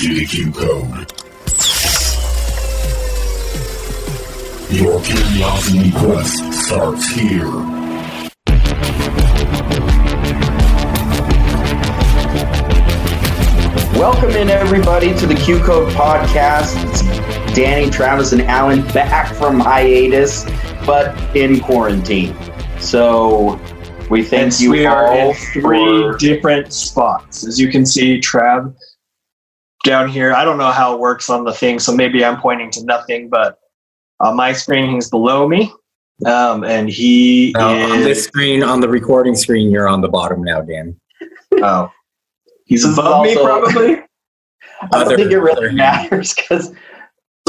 to the Q Code. Your curiosity quest starts here. Welcome in, everybody, to the Q Code podcast. It's Danny, Travis, and Alan back from hiatus, but in quarantine. So we thank Hence, you we all are in three for- different spots. As you can see, Trav down here. I don't know how it works on the thing, so maybe I'm pointing to nothing, but on my screen, he's below me. Um, and he No, on this screen, on the recording screen, you're on the bottom now, Dan. oh. He's This is above me, probably. I don't think it really matters because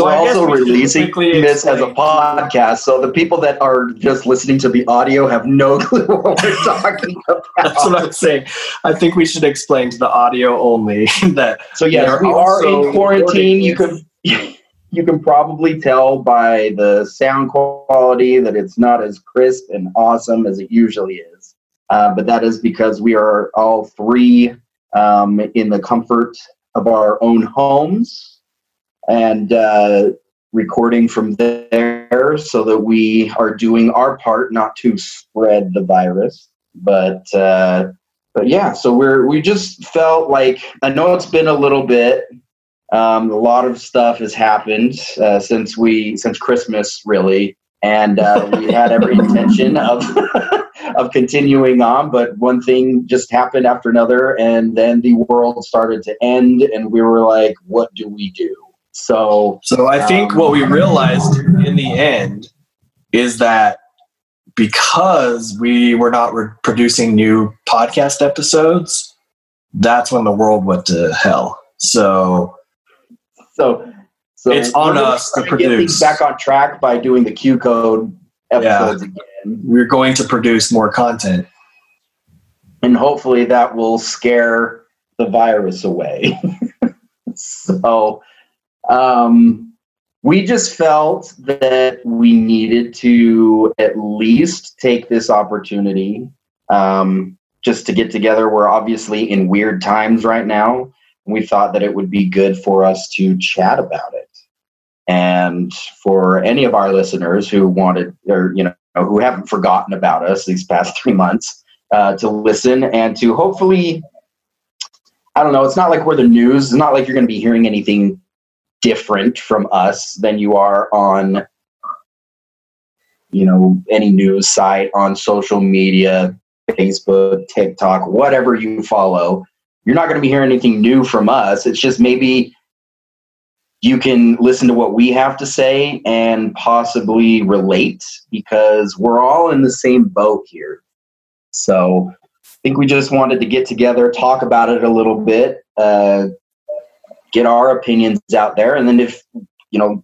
So we're also we releasing this as a podcast. So the people that are just listening to the audio have no clue what we're talking about. That's what I'm saying. I think we should explain to the audio only that So yes, we are in quarantine. You can you can probably tell by the sound quality that it's not as crisp and awesome as it usually is. Uh, but that is because we are all three um, in the comfort of our own homes and uh, recording from there, so that we are doing our part not to spread the virus, but. Uh, but yeah, so we're we just felt like I know it's been a little bit. Um, a lot of stuff has happened uh, since we since Christmas, really, and uh, we had every intention of of continuing on. But one thing just happened after another, and then the world started to end, and we were like, "What do we do?" So So I think Um, what we realized in the end is that because we were not re- producing new podcast episodes, that's when the world went to hell. So so so It's on us to try get things produce. back on track by doing the Q code episodes again. we're going to produce more content. and hopefully that will scare the virus away. so, um, we just felt that we needed to at least take this opportunity um, just to get together. We're obviously in weird times right now. We thought that it would be good for us to chat about it. And for any of our listeners who wanted, or, you know, who haven't forgotten about us these past three months, uh, to listen and to hopefully i don't know it's not like we're the news it's not like you're going to be hearing anything different from us than you are on you know any news site on social media facebook tiktok whatever you follow. You're not going to be hearing anything new from us. It's just maybe you can listen to what we have to say and possibly relate because we're all in the same boat here. So I think we just wanted to get together, talk about it a little bit, uh, get our opinions out there, and then if you know,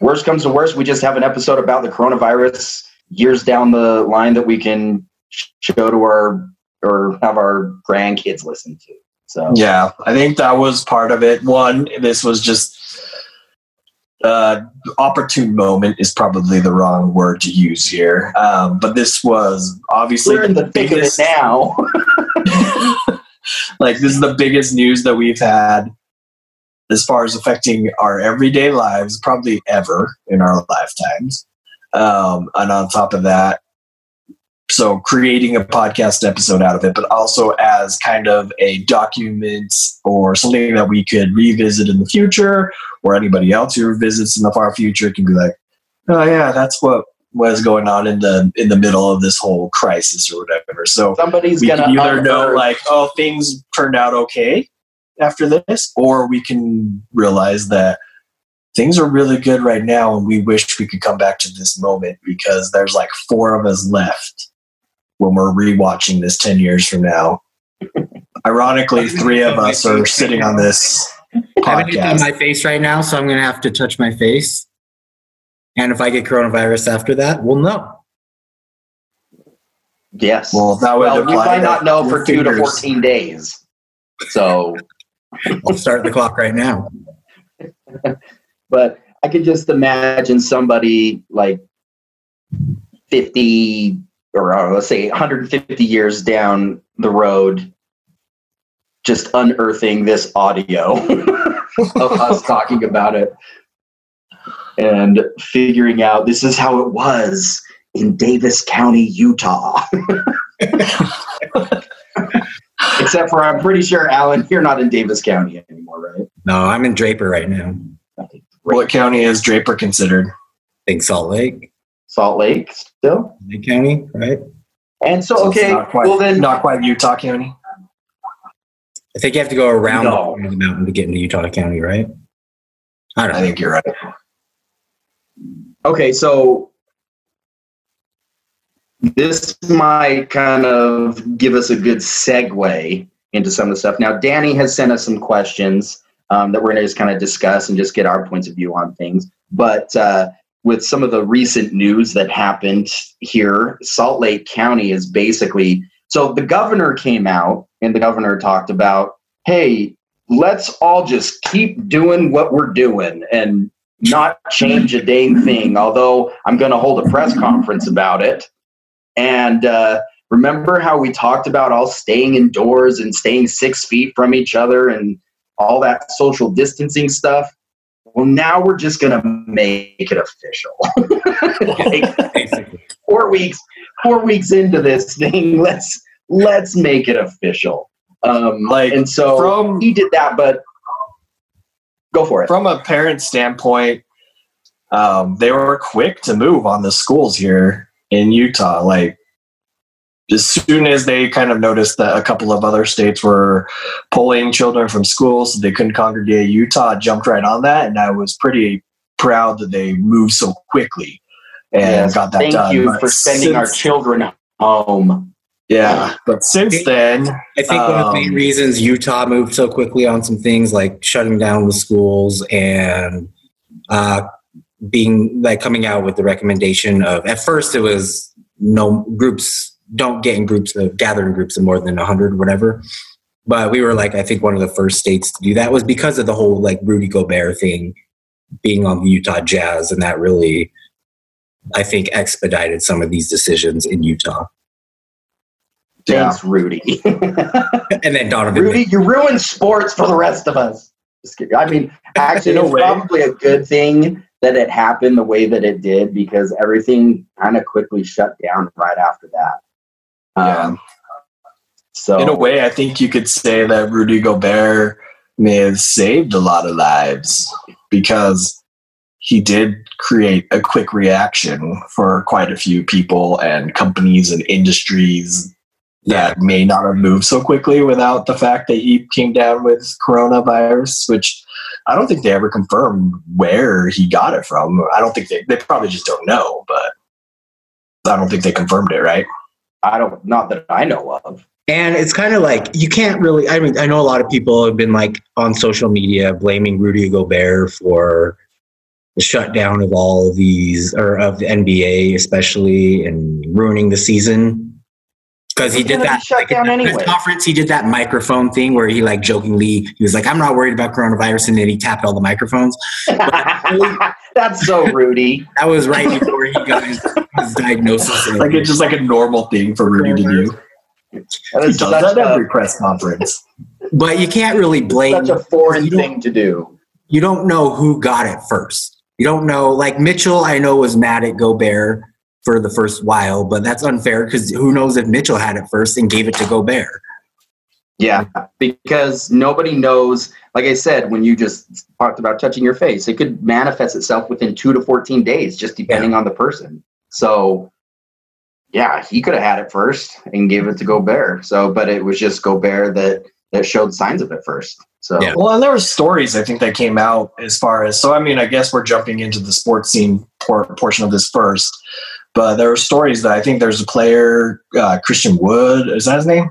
worst comes to worst, we just have an episode about the coronavirus years down the line that we can show to our or have our grandkids listen to. So Yeah, I think that was part of it. One, this was just uh, opportune moment is probably the wrong word to use here, um, but this was obviously we're in the thick of it biggest- now. like this is the biggest news that we've had as far as affecting our everyday lives probably ever in our lifetimes. Um, and on top of that so creating a podcast episode out of it but also as kind of a document or something that we could revisit in the future or anybody else who visits in the far future can be like oh yeah that's what was going on in the in the middle of this whole crisis or whatever. So Somebody's we gonna can either know like oh things turned out okay after this or we can realize that things are really good right now and we wish we could come back to this moment because there's like four of us left when we're rewatching this 10 years from now. Ironically three of us are sitting on this I have anything on my face right now, so I'm going to have to touch my face. And if I get coronavirus after that, we'll know. Yes. well that would well, you might not know your for two to 14 days. So I'll start the clock right now. but I could just imagine somebody like 50 or uh, let's say 150 years down the road just unearthing this audio of us talking about it and figuring out this is how it was in Davis County, Utah. Except for, I'm pretty sure, Alan, you're not in Davis County anymore, right? No, I'm in Draper right now. What county is Draper considered? I think Salt Lake, Salt Lake still. Lake County, right? And so, So okay, not quite, well then, not quite Utah County. I think you have to go around No. the mountain to get into Utah County, right? I don't I know. think you're right. Okay, so this might kind of give us a good segue into some of the stuff. Now, Danny has sent us some questions um, that we're going to just kind of discuss and just get our points of view on things. But uh, with some of the recent news that happened here, Salt Lake County is basically so the governor came out and the governor talked about, hey, let's all just keep doing what we're doing and not change a dang thing. Although I'm going to hold a press conference about it. And uh, remember how we talked about all staying indoors and staying six feet from each other and all that social distancing stuff? Well, now we're just going to make it official. like four weeks, four weeks into this thing, let's let's make it official. Um, Like, and so from- he did that, but go for it. From a parent standpoint, um, they were quick to move on the schools here in Utah. Like, as soon as they kind of noticed that a couple of other states were pulling children from schools so they couldn't congregate, Utah jumped right on that. And I was pretty proud that they moved so quickly and Yes, got that Thank done. you But for sending our children home. Yeah. But since then, I think one of the main Um, reasons Utah moved so quickly on some things like shutting down the schools and uh, being like coming out with the recommendation of at first it was no groups don't get in groups of gather in groups of more than 100 whatever but we were like i think one of the first states to do that was because of the whole like rudy gobert thing being on the utah jazz and that really i think expedited some of these decisions in utah yeah. Thanks, Rudy. and then donovan Rudy, you ruined sports for the rest of us. I mean, actually, it's way. probably a good thing that it happened the way that it did because everything kind of quickly shut down right after that. Yeah. Um, so in a way, I think you could say that Rudy Gobert may have saved a lot of lives because he did create a quick reaction for quite a few people and companies and industries that may not have moved so quickly without the fact that he came down with coronavirus, which I don't think they ever confirmed where he got it from. I don't think they, they probably just don't know, but I don't think they confirmed it, right? I don't, not that I know of. And it's kind of like you can't really. I mean, I know a lot of people have been like on social media blaming Rudy Gobert for the shutdown of all of these, or of the NBA especially, and ruining the season. Because he did that shut like, down press anyway. conference. He did that microphone thing where he like jokingly he was like, "I'm not worried about coronavirus," and then he tapped all the microphones. That's so Rudy. That was right before he got his, his diagnosis. Like it's just like a normal thing for Rudy to do. That He does such, that every a, press conference. but you can't really blame such a foreign you don't- thing to do. you don't know who got it first. You don't know, like Mitchell, I know was mad at Gobert for the first while, but that's unfair because who knows if Mitchell had it first and gave it to Gobert. Yeah, because nobody knows. Like I said, when you just talked about touching your face, it could manifest itself within two to 14 days, just depending on the person. So, yeah, he could have had it first and gave it to Gobert. So, but it was just Gobert that that showed signs of it first. So, Yeah. Well, and there were stories I think that came out as far as so. I mean, I guess we're jumping into the sports scene por- portion of this first, but there were stories that I think there's a player, uh, Christian Wood, is that his name?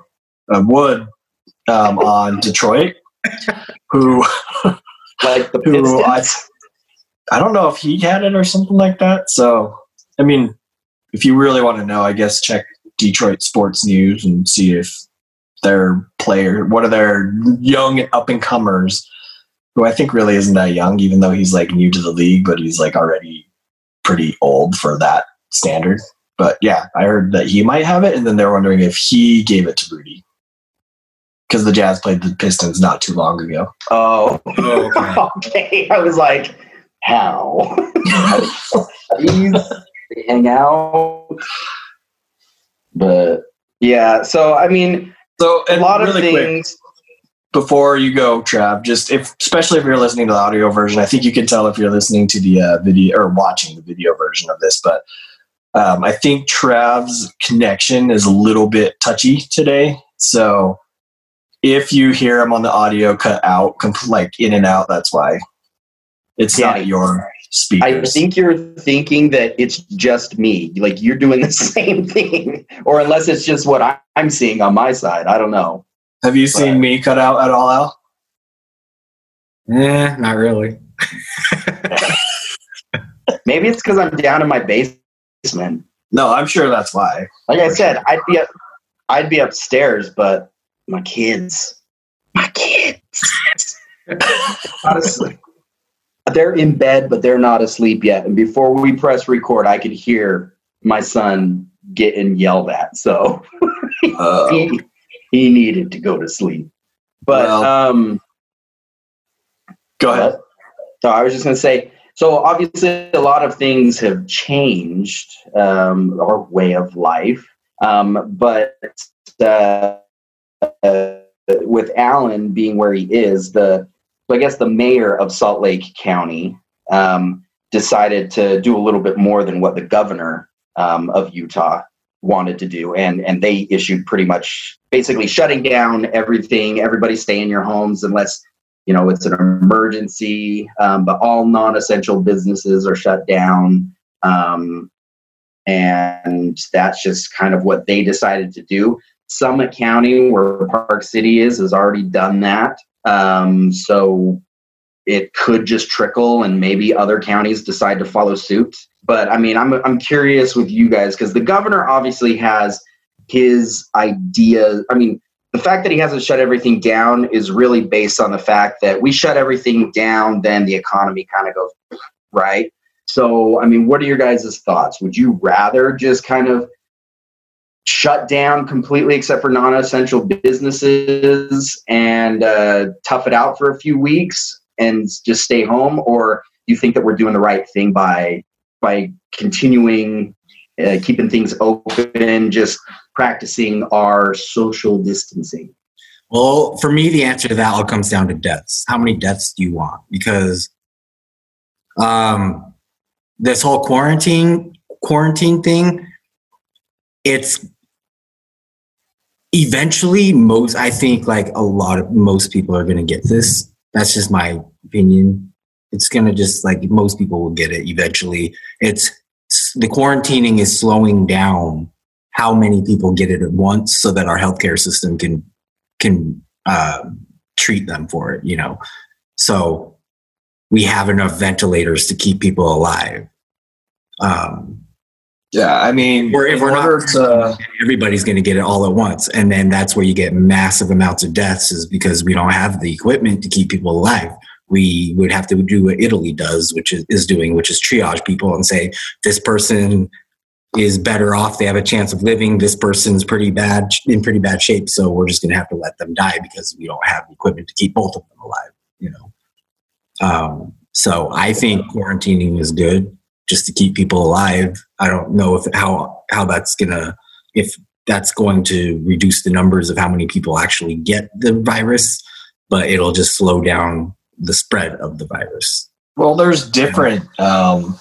Uh, Wood um, on Detroit, who like the Who I- I don't know if he had it or something like that. So, I mean, if you really want to know, I guess check Detroit sports news and see if their player, one of their young up and comers, who I think really isn't that young, even though he's like new to the league, but he's like already pretty old for that standard. But yeah, I heard that he might have it, and then they're wondering if he gave it to Rudy because the Jazz played the Pistons not too long ago. Oh, okay. okay. I was like, how? These they hang out, but yeah. So I mean, So a and lot of really quick, things. before you go, Trav, just if especially if you're listening to the audio version, I think you can tell if you're listening to the uh, video or watching the video version of this. But um, I think Trav's connection is a little bit touchy today. So if you hear him on the audio cut out, compl- like in and out, that's why. It's Yeah. not your I think you're thinking that it's just me. Like you're doing the same thing, or unless it's just what I- I'm seeing on my side. I don't know. Have you seen me cut out at all, Al? Eh, not really. Maybe it's because I'm down in my basement. No, I'm sure that's why. Like I said, I'd be up, I'd be upstairs, but my kids, my kids, asleep. They're in bed, but they're not asleep yet. And before we press record, I could hear my son getting yelled at. So Uh, he, he needed to go to sleep. But Well, um, go ahead. so I was just going to say, so obviously a lot of things have changed, um, our way of life. Um, but uh, uh, with Alan being where he is, the so I guess the mayor of Salt Lake County um, decided to do a little bit more than what the governor um, of Utah wanted to do, and and they issued pretty much basically shutting down everything. Everybody stay in your homes unless you know it's an emergency. Um, but all non-essential businesses are shut down, um, and that's just kind of what they decided to do. Summit County, where Park City is, has already done that. Um, so it could just trickle, and maybe other counties decide to follow suit. But I mean, I'm I'm curious with you guys because the governor obviously has his idea. I mean, the fact that he hasn't shut everything down is really based on the fact that we shut everything down, then the economy kind of goes right. So, I mean, what are your guys' thoughts? Would you rather just kind of shut down completely except for non-essential businesses and uh, tough it out for a few weeks and just stay home or do you think that we're doing the right thing by by continuing uh, keeping things open just practicing our social distancing Well, for me, the answer to that all comes down to deaths. How many deaths do you want? Because um, this whole quarantine quarantine thing, it's eventually most. I think like a lot of most people are going to get this. That's just my opinion. It's going to just like most people will get it eventually. It's the quarantining is slowing down how many people get it at once, so that our healthcare system can can uh, treat them for it, you know. So we have enough ventilators to keep people alive. Um, Yeah, I mean, Or if we're not- to, everybody's going to get it all at once, and then that's where you get massive amounts of deaths, is because we don't have the equipment to keep people alive. We would have to do what Italy does, which is, is doing, which is triage people and say this person is better off. They have a chance of living. This person's pretty bad in pretty bad shape, so we're just going to have to let them die because we don't have the equipment to keep both of them alive. You know. Um, so I think quarantining is good just to keep people alive. I don't know if how how that's gonna if that's going to reduce the numbers of how many people actually get the virus, but it'll just slow down the spread of the virus. well, there's different um,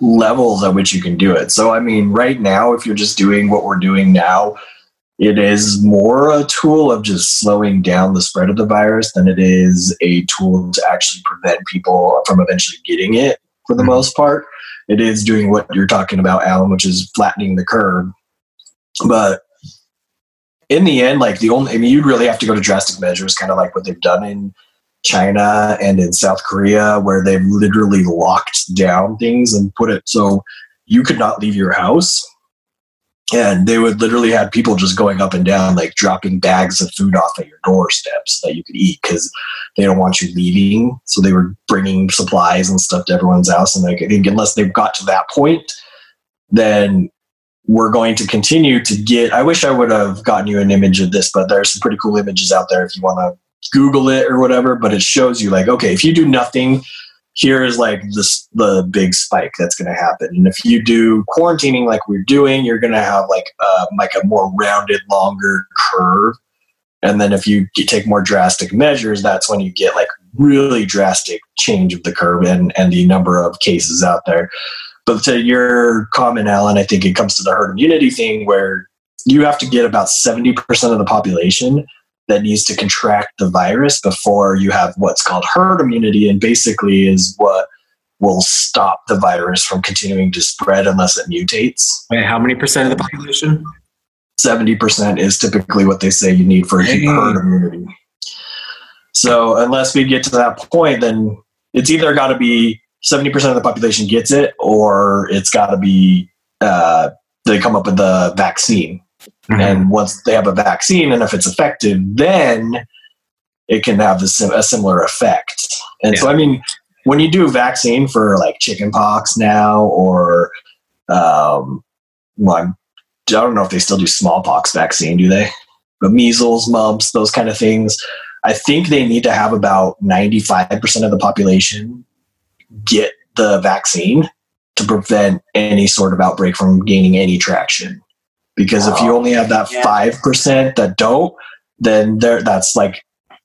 levels at which you can do it. So, I mean, right now, if you're just doing what we're doing now, it is more a tool of just slowing down the spread of the virus than it is a tool to actually prevent people from eventually getting it for the Mhm. most part. It is doing what you're talking about, Alan, which is flattening the curve. But in the end, like the only, I mean, you'd really have to go to drastic measures, kind of like what they've done in China and in South Korea, where they've literally locked down things and put it so you could not leave your house. And they would literally have people just going up and down, like dropping bags of food off at your doorstep so that you could eat because they don't want you leaving. So they were bringing supplies and stuff to everyone's house. And like, I think unless they've got to that point, then we're going to continue to get. I wish I would have gotten you an image of this, but there's some pretty cool images out there if you want to Google it or whatever. But it shows you like, okay, if you do nothing, here's like this the big spike that's going to happen. And if you do quarantining like we're doing, you're going to have like uh, like a more rounded, longer curve. And then if you take more drastic measures, that's when you get like really drastic change of the curve and, and the number of cases out there. But to your comment, Alan, I think it comes to the herd immunity thing where you have to get about 70% of the population that needs to contract the virus before you have what's called herd immunity, and basically is what will stop the virus from continuing to spread unless it mutates. Wait, how many percent of the population? 70% is typically what they say you need for Hey. herd immunity. So unless we get to that point, then it's either got to be 70% of the population gets it or it's got to be uh, they come up with the vaccine. Mm-hmm. And once they have a vaccine, and if it's effective, then it can have the sim- a similar effect. And so, I mean, when you do a vaccine for like chickenpox now, or um, well, I'm, I don't know if they still do smallpox vaccine, do they? But measles, mumps, those kind of things. I think they need to have about 95% of the population get the vaccine to prevent any sort of outbreak from gaining any traction. Because if you only have that Yeah. five percent that don't, then there that's like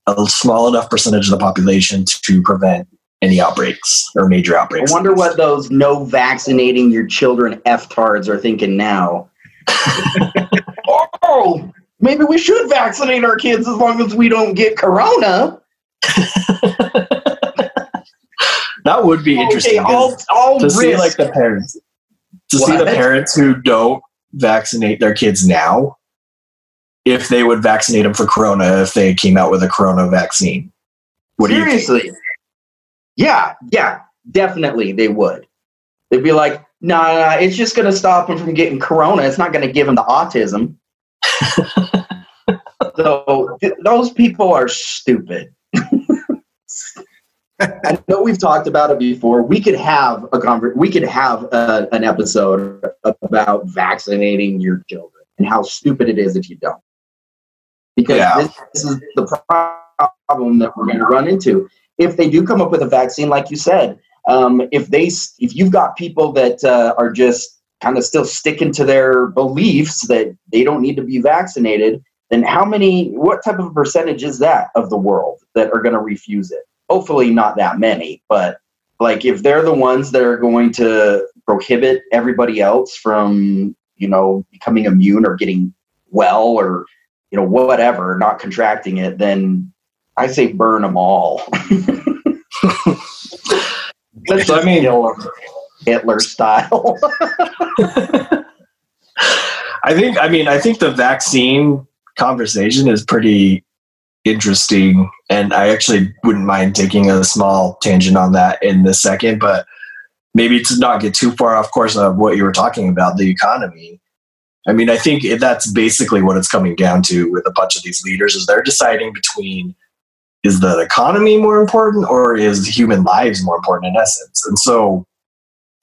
a small enough percentage of the population to prevent any outbreaks or major outbreaks. I wonder what those no vaccinating your children F-tards are thinking now. oh, maybe we should vaccinate our kids as long as we don't get corona. that would be interesting. Okay, I'll to see like the parents to see the parents who don't vaccinate their kids now if they would vaccinate them for corona if they came out with a corona vaccine what do you think? Yeah, yeah, definitely they would. They'd be like, no, nah, nah, it's just going to stop them from getting corona. It's not going to give them the autism. so th- those people are stupid. I know we've talked about it before. We could have a conver- we could have a, an episode about vaccinating your children and how stupid it is if you don't. Because Yeah. this, this is the problem that we're going to run into. If they do come up with a vaccine, like you said, um, if they if you've got people that uh, are just kind of still sticking to their beliefs that they don't need to be vaccinated, then how many? What type of percentage is that of the world that are going to refuse it? Hopefully, not that many, but like if they're the ones that are going to prohibit everybody else from you know becoming immune or getting well or you know whatever not contracting it then i say burn them all. Let's So, I mean- hitler style. I think i mean i think the vaccine conversation is pretty interesting and i actually wouldn't mind taking a small tangent on that in this second but maybe to not get too far off course of what you were talking about the economy. I mean i think that's basically what it's coming down to with a bunch of these leaders is they're deciding between is the economy more important or is human lives more important in essence? And so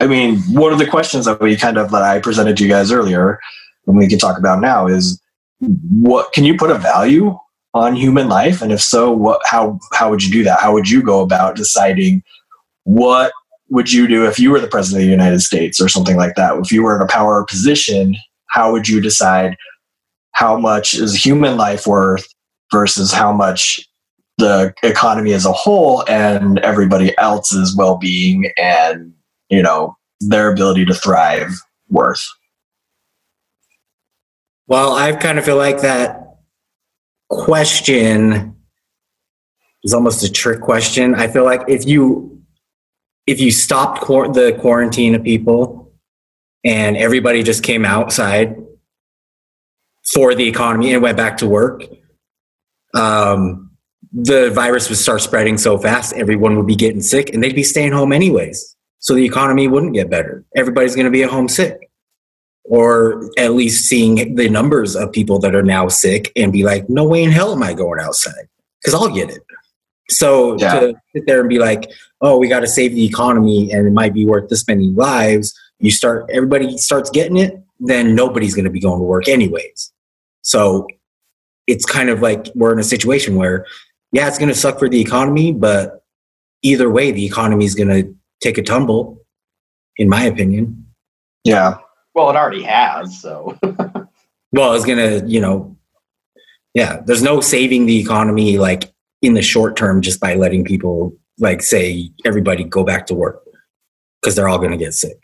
i mean one of the questions that we kind of that i presented to you guys earlier and we can talk about now is what can you put a value on human life? And if so what how how would you do that? How would you go about deciding what would you do if you were the president of the united states or something like that? If you were in a power position how would you decide how much is human life worth versus how much the economy as a whole and everybody else's well-being and you know their ability to thrive worth? Well, I kind of feel like that question is almost a trick question. I feel like if you if you stopped quar- the quarantine of people and everybody just came outside for the economy and went back to work, um, the virus would start spreading so fast, everyone would be getting sick and they'd be staying home anyways. So the economy wouldn't get better. Everybody's going to be at home sick or at least seeing the numbers of people that are now sick and be like, no way in hell am I going outside because I'll get it. So Yeah. to sit there and be like, oh, we got to save the economy and it might be worth this many lives, you start, everybody starts getting it, then nobody's going to be going to work anyways. So it's kind of like we're in a situation where, yeah, it's going to suck for the economy, but either way, the economy is going to take a tumble, in my opinion. Yeah. Well, it already has. So Well, it's going to, you know, yeah, there's no saving the economy like in the short term just by letting people like say everybody go back to work because they're all going to get sick.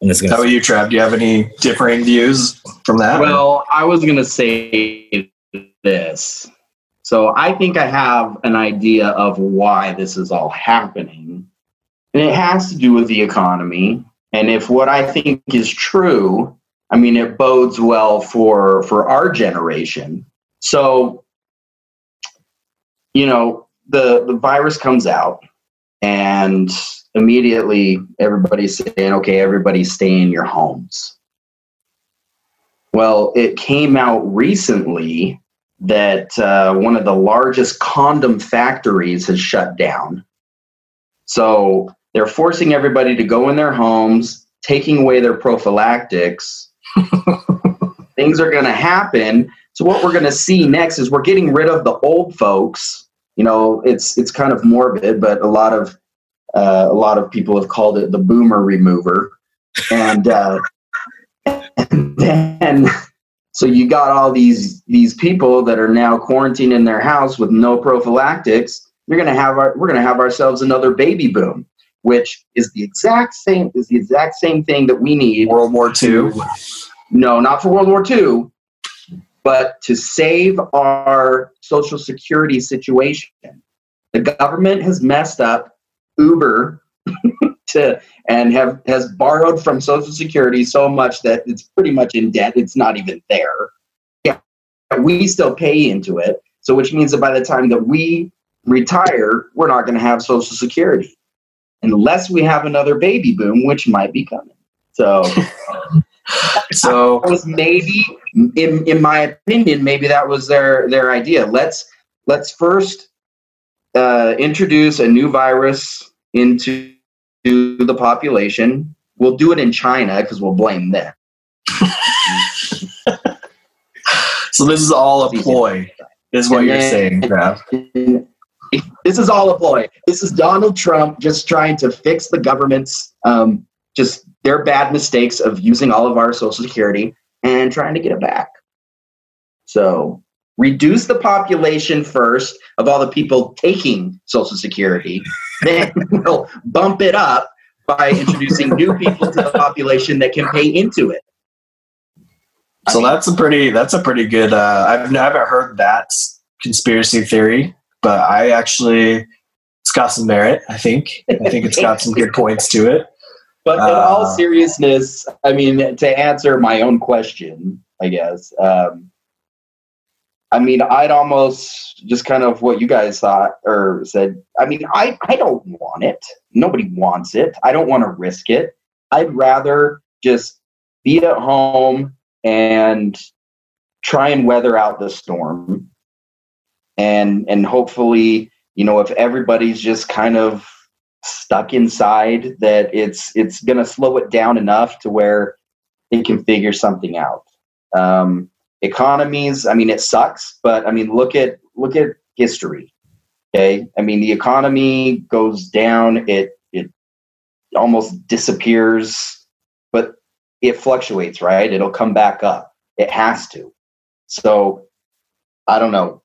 And it's gonna. How about you, Trav? Do you have any differing views from that? Well, I was going to say this. So I think I have an idea of why this is all happening. And it has to do with the economy. And if what I think is true, I mean, it bodes well for, for our generation. So, you know, the, the virus comes out and immediately everybody's saying, okay, everybody stay in your homes. Well, it came out recently that uh, one of the largest condom factories has shut down. So they're forcing everybody to go in their homes, taking away their prophylactics. Things are going to happen. So what we're going to see next is we're getting rid of the old folks. You know, it's it's kind of morbid, but a lot of uh, a lot of people have called it the boomer remover, and uh, and then so you got all these these people that are now quarantined in their house with no prophylactics. You're gonna have our, we're gonna have ourselves another baby boom, which is the exact same is the exact same thing that we need. World War II. No, not for World War II, but to save our social security situation. The government has messed up Uber to and have has borrowed from Social Security so much that it's pretty much in debt. It's not even there. Yeah, we still pay into it. So which means that by the time that we retire, we're not going to have Social Security unless we have another baby boom, which might be coming. So So was maybe in in my opinion maybe that was their their idea let's let's first uh, introduce a new virus into the population we'll do it in china because we'll blame them so this is all a ploy, is what And you're then- saying, Trav. This is all a ploy. This is donald trump just trying to fix the government's um, just their bad mistakes of using all of our social security and trying to get it back. So reduce the population first of all the people taking social security then we'll bump it up by introducing new people to the population that can pay into it. So that's a pretty that's a pretty good. Uh, I've never heard that conspiracy theory, but I actually it's got some merit. I think I think it's got some good points to it. But in all Uh, seriousness, I mean, to answer my own question, I guess, um, I mean, I'd almost just kind of what you guys thought or said. I mean, I, I don't want it. Nobody wants it. I don't want to risk it. I'd rather just be at home and try and weather out the storm. And and hopefully, you know, if everybody's just kind of stuck inside that it's it's going to slow it down enough to where it can figure something out. Um, economies i mean it sucks but i mean look at look at history okay? I mean the economy goes down it it almost disappears but it fluctuates right? It'll come back up. It has to. So i don't know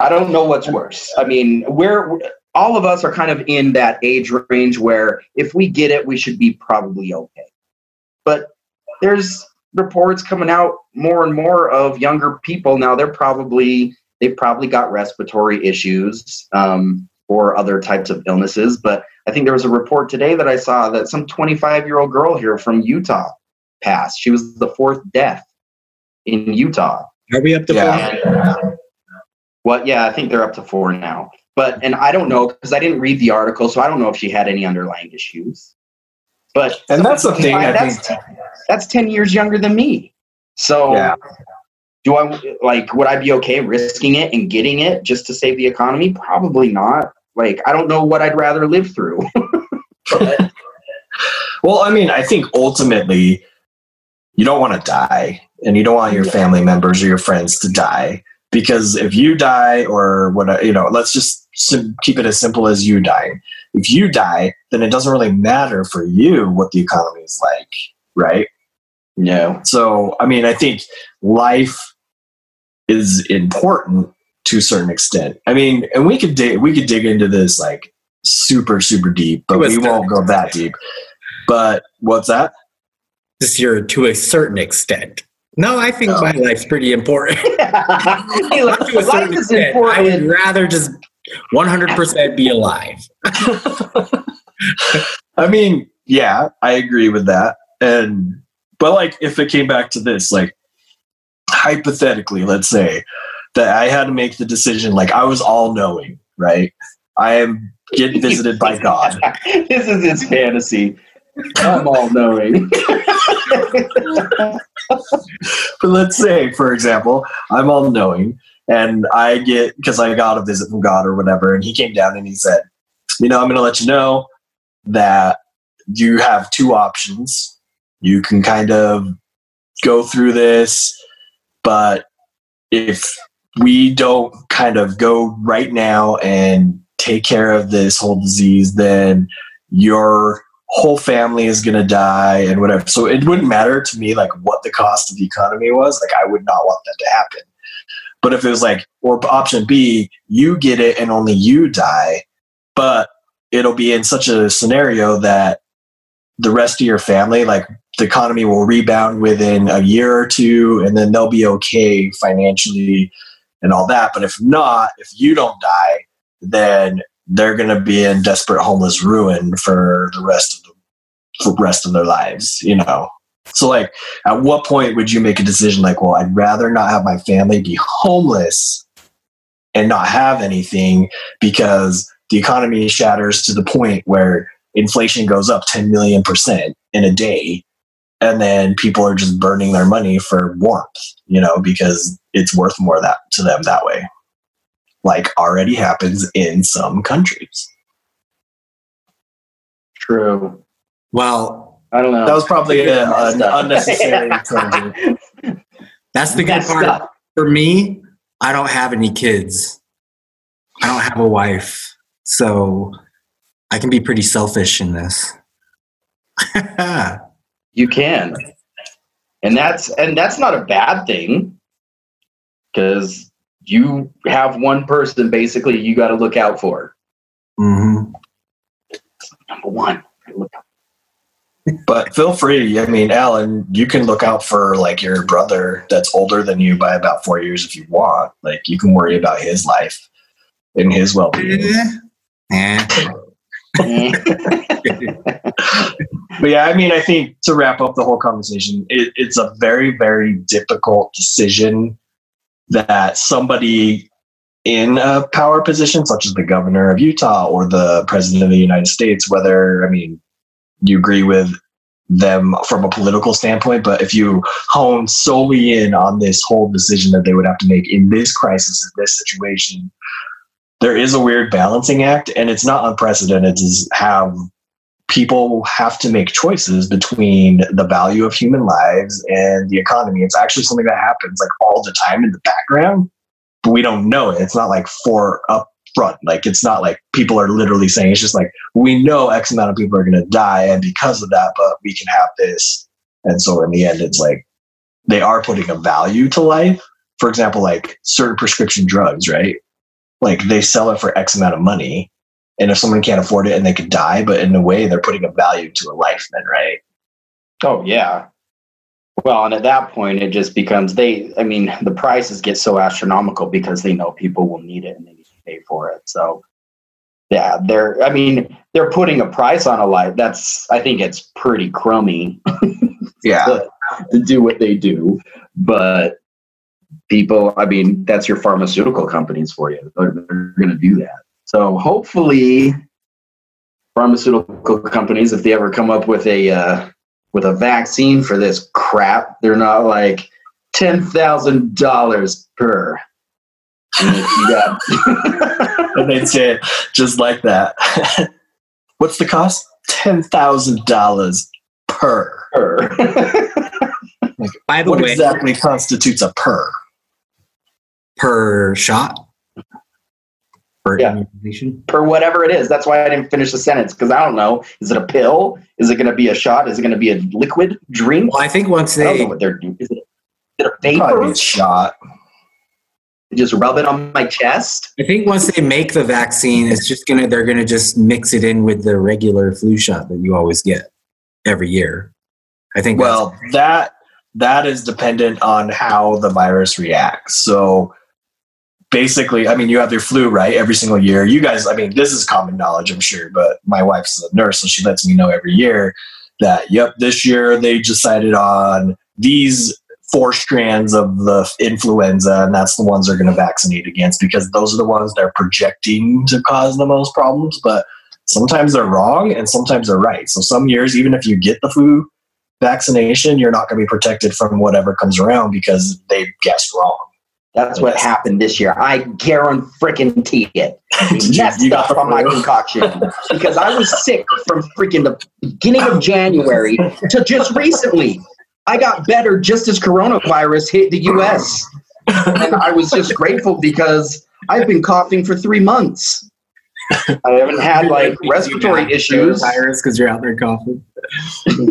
i don't know what's worse i mean we're all of us are kind of in that age range where if we get it, we should be probably okay. But there's reports coming out more and more of younger people now. They're probably they've probably got respiratory issues um, or other types of illnesses. But I think there was a report today that I saw that some 25 year old girl here from Utah passed. She was the fourth death in Utah. Are we up to Yeah. Yeah, I think they're up to four now. But and I don't know because I didn't read the article, so I don't know if she had any underlying issues. But And that's the thing. I that's think. that's ten years younger than me. So Yeah. do I like? Would I be okay risking it and getting it just to save the economy? Probably not. Like I don't know what I'd rather live through. Well, I mean, I think ultimately you don't want to die and you don't want your family members or your friends to die because if you die or what you know let's just keep it as simple as you dying. If you die then it doesn't really matter for you what the economy is like right? Yeah. So i mean i think life is important to a certain extent. I mean and we could dig we could dig into this like super super deep but we won't go that deep. But what's that? This year to a certain extent. No, I think Oh. my life's pretty important. Hey, Not to a life is extent. I would rather just 100% be alive. I mean, yeah, I agree with that. And but like if it came back to this, like hypothetically, let's say that I had to make the decision, like I was all knowing, right? I am getting visited by God. this is his fantasy. I'm all knowing. But let's say, for example, I'm all knowing and I get because I got a visit from God or whatever, and he came down and he said, You know, I'm gonna let you know that you have two options. You can kind of go through this, but if we don't kind of go right now and take care of this whole disease, then your whole family is going to die and whatever. So it wouldn't matter to me like what the cost of the economy was. Like I would not want that to happen. But if it was like, or option B, you get it and only you die, but it'll be in such a scenario that the rest of your family, like the economy will rebound within a year or two and then they'll be okay financially and all that. But if not, if you don't die, then they're going to be in desperate homeless ruin for the rest of the rest of their lives, you know. So like at what point would you make a decision like, well, I'd rather not have my family be homeless and not have anything because the economy shatters to the point where inflation goes up 10 million percent in a day and then people are just burning their money for warmth, you know, because it's worth more that to them that way. Like already happens in some countries. True. Well, I don't know. That was probably a, an up. unnecessary tangent. that's the good Messed part. up. For me, I don't have any kids. I don't have a wife. So I can be pretty selfish in this. You can. And that's and that's not a bad thing. Cause you have one person basically you gotta look out for. hmm Number one. Look. But feel free. I mean, Alan, you can look out for like your brother that's older than you by about four years if you want. Like you can worry about his life and his well being. Eh. But yeah, I mean, I think to wrap up the whole conversation, it, it's a very, very difficult decision that somebody in a power position, such as the governor of Utah or the president of the United States, whether, I mean, you agree with them from a political standpoint, but if you hone solely in on this whole decision that they would have to make in this crisis, in this situation, there is a weird balancing act, and it's not unprecedented to have people have to make choices between the value of human lives and the economy. It's actually something that happens like all the time in the background, but we don't know it. It's not like for up front. Like it's not like people are literally saying it's just like we know X amount of people are gonna die and because of that, but we can have this. And so in the end it's like they are putting a value to life. For example, like certain prescription drugs, right? Like they sell it for X amount of money and if someone can't afford it and they could die, but in a way they're putting a value to a life then, right? Oh yeah. Well, and at that point, it just becomes they. I mean, the prices get so astronomical because they know people will need it and they need to pay for it. So, yeah, they're. I mean, they're putting a price on a life. That's. I think it's pretty crummy Yeah. to, to do what they do, but people. I mean, that's your pharmaceutical companies for you. They're, they're going to do that. So hopefully, pharmaceutical companies, if they ever come up with a uh, with a vaccine for this crap, they're not like ten thousand dollars per. And if you got and they'd say it just like that. What's the cost? Ten thousand dollars per. per. By the What way, exactly constitutes a per? per shot per Yeah. immunization. per whatever it is. That's why I didn't finish the sentence because I don't know. Is it a pill? Is it going to be a shot? Is it going to be a liquid drink? Well, I think once I don't know what they're doing. Is it, is it a vapor? shot. Just rub it on my chest. I think once they make the vaccine, it's just gonna they're gonna just mix it in with the regular flu shot that you always get every year. I think. Well, that that is dependent on how the virus reacts. So basically, I mean, you have your flu right every single year. You guys, I mean, this is common knowledge, I'm sure, but my wife's a nurse, so she lets me know every year that yep, this year they decided on these four strands of the influenza, and that's the ones they're going to vaccinate against because those are the ones they're projecting to cause the most problems. But sometimes they're wrong and sometimes they're right. So some years, even if you get the flu vaccination, you're not going to be protected from whatever comes around because they guessed wrong. That's what happened this year. I guarantee it. Did you- messed you got up the on my concoction because I was sick from freaking the beginning of January to just recently. I got better just as coronavirus hit the U.S. and I was just grateful because I've been coughing for three months. I haven't had like respiratory issues. virus because you're out there coughing.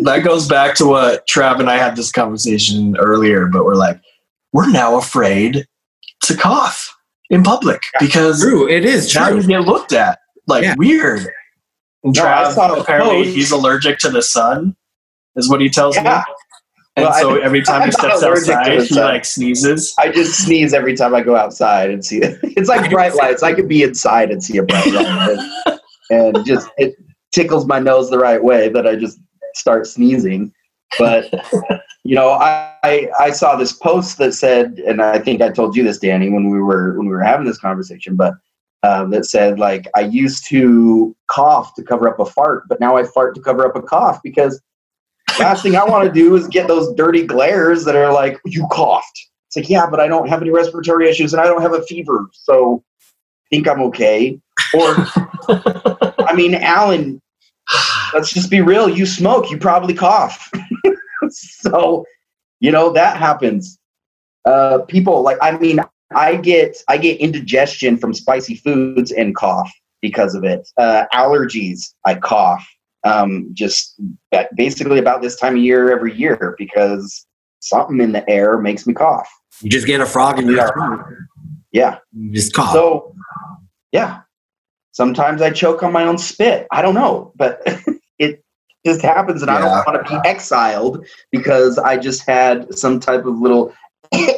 that goes back to what Trav and I had this conversation earlier, but we're like, we're now afraid to cough in public because True, it is now you true. get looked at like Yeah. weird. And No, Trav, apparently post- he's allergic to the sun, is what he tells Yeah. me. And Well, so every time he I'm not steps outside, he like sneezes. I just sneeze every time I go outside and see it. It's like bright lights. I could be inside and see a bright light, and, and just it tickles my nose the right way that I just start sneezing. But you know, I, I I saw this post that said, and I think I told you this, Danny, when we were when we were having this conversation, but um, that said like I used to cough to cover up a fart, but now I fart to cover up a cough because last thing I want to do is get those dirty glares that are like, you coughed. It's like, yeah, but I don't have any respiratory issues and I don't have a fever. So I think I'm okay. Or, I mean, Alan, let's just be real. You smoke, you probably cough. So, you know, that happens. Uh, people like, I mean, I get, I get indigestion from spicy foods and cough because of it. Uh, allergies, I cough. Um, just basically about this time of year every year because something in the air makes me cough. You just get a frog in your throat. Yeah. You just cough. So, yeah. Sometimes I choke on my own spit. I don't know, but just happens, and I don't want to be exiled because I just had some type of little, you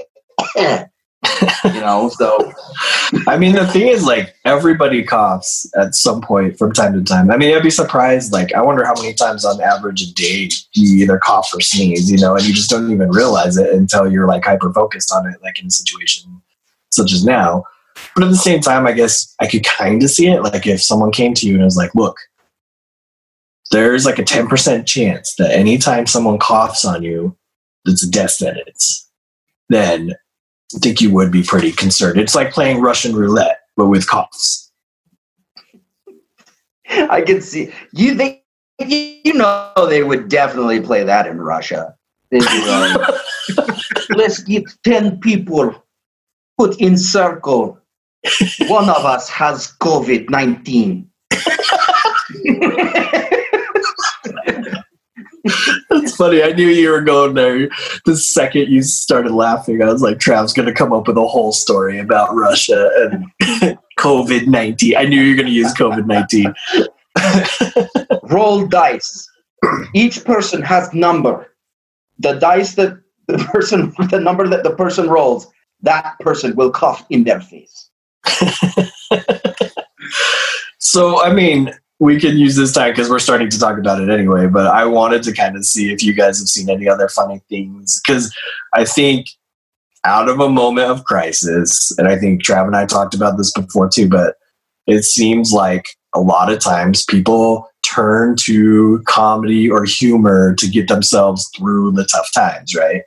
know. So I mean, the thing is, like, everybody coughs at some point from time to time. I mean, I'd be surprised. Like, I wonder how many times on average a day you either cough or sneeze, you know, and you just don't even realize it until you're like hyper focused on it, like in a situation such as now. But at the same time, I guess I could kind of see it. Like, if someone came to you and was like, look, there's like a 10% chance that anytime someone coughs on you, that's a death sentence, then I think you would be pretty concerned. It's like playing Russian roulette, but with coughs. I can see you. They, you know, they would definitely play that in Russia. Be Let's get ten people put in circle. One of us has COVID nineteen. It's funny. I knew you were going there. The second you started laughing, I was like, Trav's going to come up with a whole story about Russia and COVID 19. I knew you were going to use COVID 19. Roll dice. Each person has number. The dice that the person, the number that the person rolls, that person will cough in their face. So, I mean, we can use this time because we're starting to talk about it anyway, but I wanted to kind of see if you guys have seen any other funny things because I think out of a moment of crisis, and I think Trav and I talked about this before too, but it seems like a lot of times people turn to comedy or humor to get themselves through the tough times, right?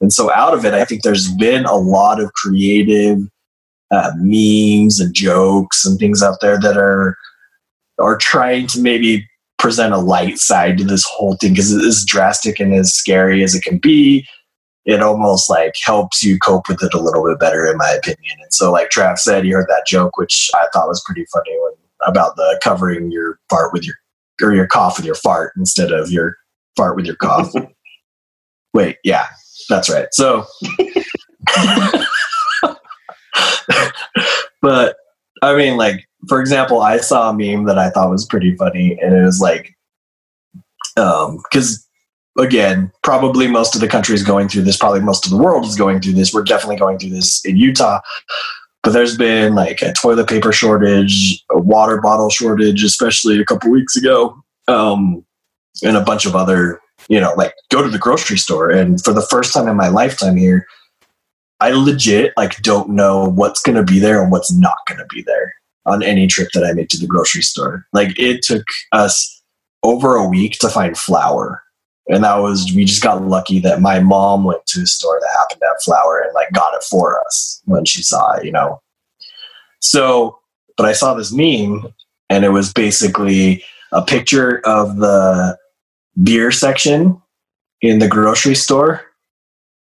And so out of it, I think there's been a lot of creative uh, memes and jokes and things out there that are are trying to maybe present a light side to this whole thing because it is drastic and as scary as it can be. it almost like helps you cope with it a little bit better, in my opinion. And so, like Trav said, you heard that joke, which I thought was pretty funny when, about the covering your fart with your or your cough with your fart instead of your fart with your cough. Wait, yeah, that's right. So, but I mean, like for example, I saw a meme that I thought was pretty funny, and it was like, um, because again, probably most of the country is going through this. Probably most of the world is going through this. We're definitely going through this in Utah. But there's been like a toilet paper shortage, a water bottle shortage, especially a couple weeks ago, um, and a bunch of other, you know, like go to the grocery store. And for the first time in my lifetime here, I legit like don't know what's going to be there and what's not going to be there on any trip that I make to the grocery store. Like it took us over a week to find flour. And that was we just got lucky that my mom went to a store that happened to have flour and like got it for us when she saw it, you know. So, but I saw this meme and it was basically a picture of the beer section in the grocery store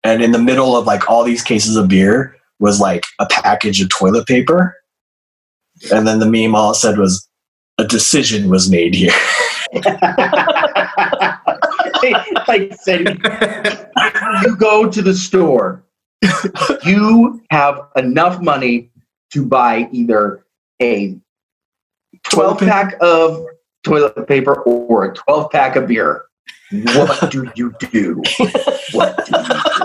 and in the middle of like all these cases of beer was like a package of toilet paper and then the meme all it said was a decision was made here like said, you go to the store, you have enough money to buy either a 12 pack of toilet paper or a 12 pack of beer. What do you do? What do you do?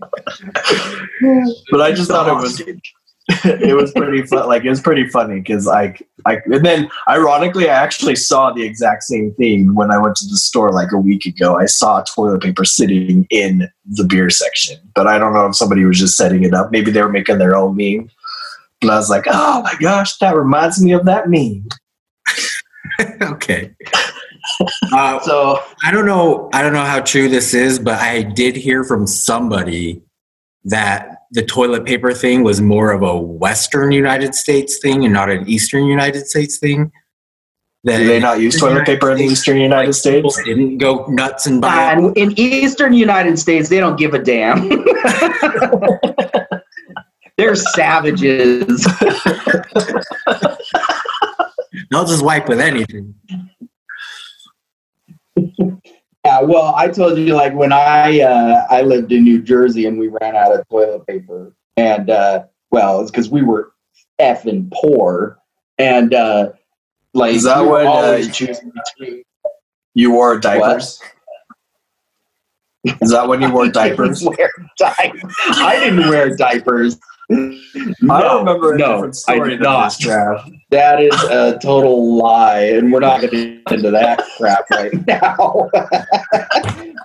but i just thought it was it was pretty fun. Like it was pretty funny because I, I, and then ironically, I actually saw the exact same thing when I went to the store like a week ago. I saw toilet paper sitting in the beer section, but I don't know if somebody was just setting it up. Maybe they were making their own meme. But I was like, oh my gosh, that reminds me of that meme. okay. Uh, So I don't know. I don't know how true this is, but I did hear from somebody that the toilet paper thing was more of a Western United States thing and not an Eastern United States thing. That Do they not use toilet paper in the Eastern United people States? didn't go nuts and buy it. and in Eastern United States, they don't give a damn. They're savages. They'll just wipe with anything. Yeah, well, I told you like when I uh, I lived in New Jersey and we ran out of toilet paper, and uh, well, it's because we were effing poor, and uh, like Is that we when, uh, between You wore diapers. Is that when you wore diapers? I didn't wear diapers. I didn't wear diapers. I No, remember a no, different I story did than not. That is a total lie, and we're not going to get into that crap right now.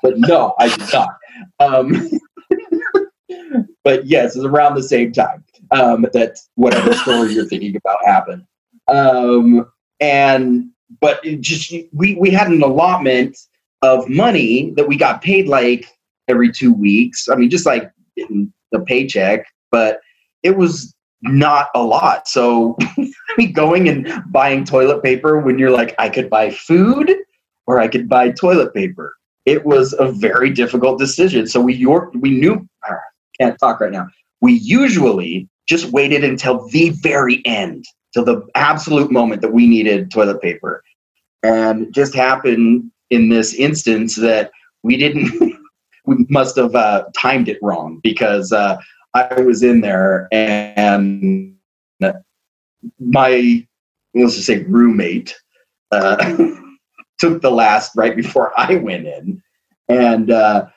but no, I did not. Um, but yes, it's around the same time um, that whatever story you're thinking about happened. Um, and but just we we had an allotment of money that we got paid like every two weeks. I mean, just like the paycheck, but it was not a lot. So Mean, going and buying toilet paper when you're like, I could buy food or I could buy toilet paper. It was a very difficult decision. So we we knew can't talk right now. We usually just waited until the very end, till the absolute moment that we needed toilet paper. And it just happened in this instance that we didn't we must have uh, timed it wrong because uh, I was in there and my let's just say roommate uh, took the last right before I went in, and uh,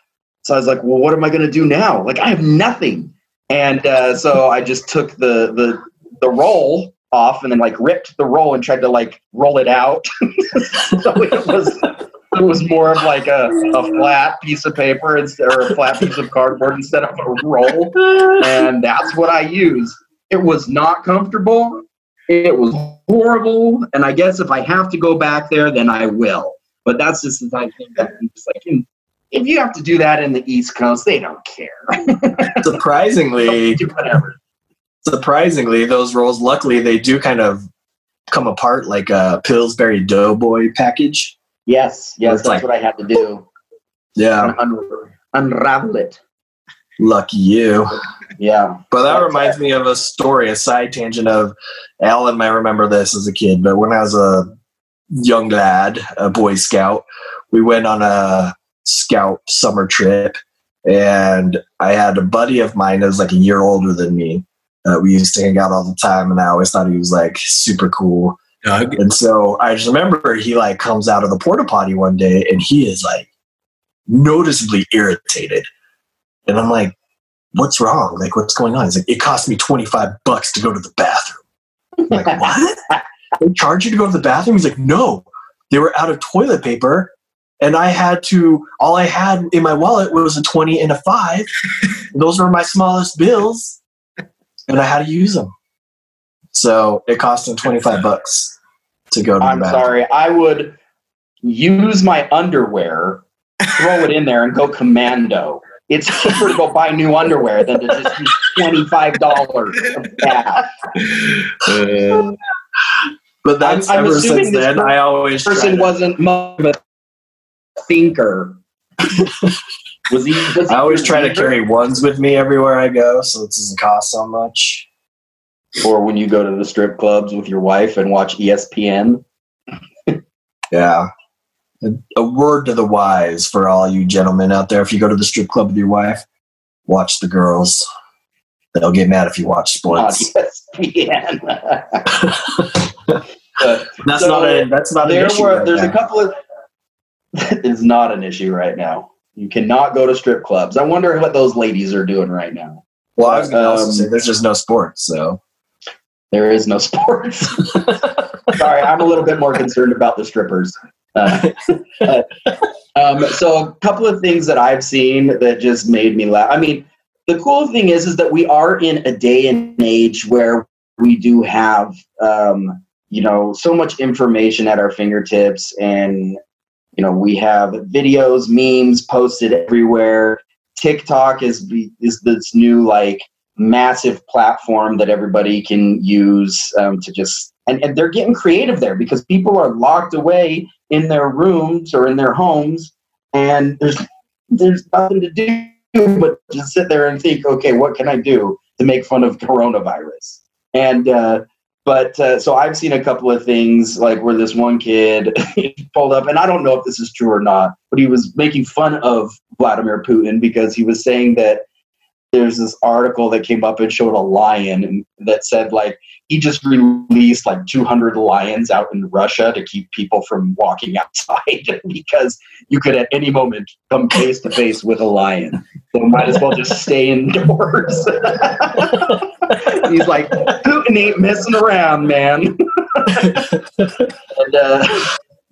so I was like, "Well, what am I going to do now? Like, I have nothing." And uh, so I just took the the the roll off and then like ripped the roll and tried to like roll it out. so it was it was more of like a, a flat piece of paper instead or a flat piece of cardboard instead of a roll and that's what I used. It was not comfortable. It was horrible, and I guess if I have to go back there, then I will. But that's just the type of thing that I'm just like, hmm, if you have to do that in the East Coast, they don't care. Surprisingly, whatever. surprisingly, those roles, luckily, they do kind of come apart like a Pillsbury Doughboy package. Yes, yes, that's like- what I had to do. Yeah. Un- unravel it. Lucky you. Yeah. But that But, reminds me of a story, a side tangent of Alan might remember this as a kid, but when I was a young lad, a Boy Scout, we went on a scout summer trip and I had a buddy of mine that was like a year older than me. Uh, we used to hang out all the time and I always thought he was like super cool. Doug. And so I just remember he like comes out of the porta potty one day and he is like noticeably irritated. And I'm like, what's wrong? Like, what's going on? He's like, it cost me 25 bucks to go to the bathroom. I'm like, what? they charge you to go to the bathroom? He's like, no, they were out of toilet paper. And I had to, all I had in my wallet was a 20 and a five. Those were my smallest bills. And I had to use them. So it cost him 25 bucks to go to the I'm bathroom. sorry. I would use my underwear, throw it in there, and go commando. It's cheaper to go buy new underwear than to just use twenty five dollars of cash. Uh, But that's I'm- I'm ever assuming since then. I always try Person to- wasn't much of a thinker. was he? Was he I always try to carry ones with me everywhere I go, so it doesn't cost so much. Or when you go to the strip clubs with your wife and watch ESPN. Yeah. A, a word to the wise for all you gentlemen out there: if you go to the strip club with your wife, watch the girls. They'll get mad if you watch on sports. ESPN. But That's So, not a. That's not an issue. were right there's now. a couple of it's not an issue right now. You cannot go to strip clubs. I wonder what those ladies are doing right now. Well, I was going to also um, say there's just no sports. So There is no sports. Sorry, I'm a little bit more concerned about the strippers. Uh, uh, um, so a couple of things that I've seen that just made me laugh. I mean, the cool thing is, is that we are in a day and age where we do have, um, you know, so much information at our fingertips, and you know, we have videos, memes posted everywhere. TikTok is is this new like massive platform that everybody can use um, to just and, and they're getting creative there because people are locked away in their rooms or in their homes and there's there's nothing to do but just sit there and think okay what can i do to make fun of coronavirus? And uh, but uh, so i've seen a couple of things like where this one kid pulled up and i don't know if this is true or not but he was making fun of vladimir putin because he was saying that there's this article that came up and showed a lion and that said like he just released like 200 lions out in Russia to keep people from walking outside because you could at any moment come face to face with a lion. So might as well just stay indoors. He's like, Putin ain't messing around, man. and uh,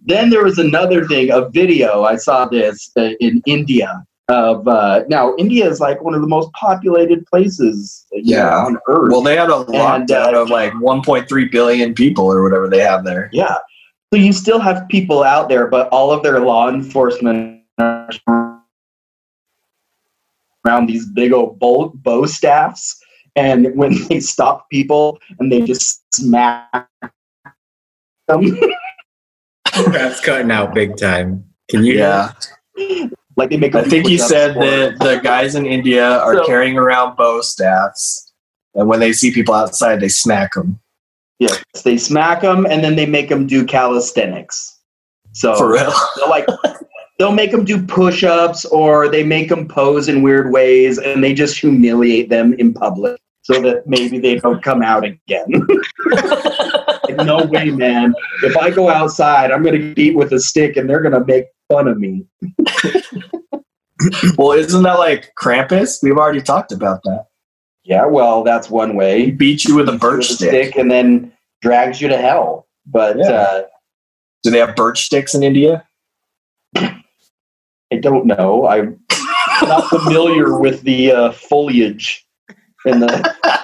then there was another thing, a video. I saw this uh, in India of uh, now India is like one of the most populated places you know, Yeah. on earth. well, they had a And, lockdown uh, of like 1.3 billion people or whatever they have there. Yeah. So you still have people out there, but all of their law enforcement are around these big old bow, bow staffs. And when they stop people and they just smack them, that's cutting out big time. Can you? Yeah. Like they make I think he said that the guys in India are So- carrying around bow staffs, and when they see people outside, they smack them. Yes, they smack them and then they make them do calisthenics. So For real. they'll like they'll make them do push-ups or they make them pose in weird ways and they just humiliate them in public so that maybe they don't come out again. Like, no way, man. If I go outside, I'm gonna beat with a stick and they're gonna make fun of me. well, isn't that like Krampus? We've already talked about that. Yeah, well, that's one He way. beat you with a With birch a stick. and then drags you to hell. But Yeah. uh, Do they have birch sticks in India? I don't know. I'm not familiar with the uh, foliage and the.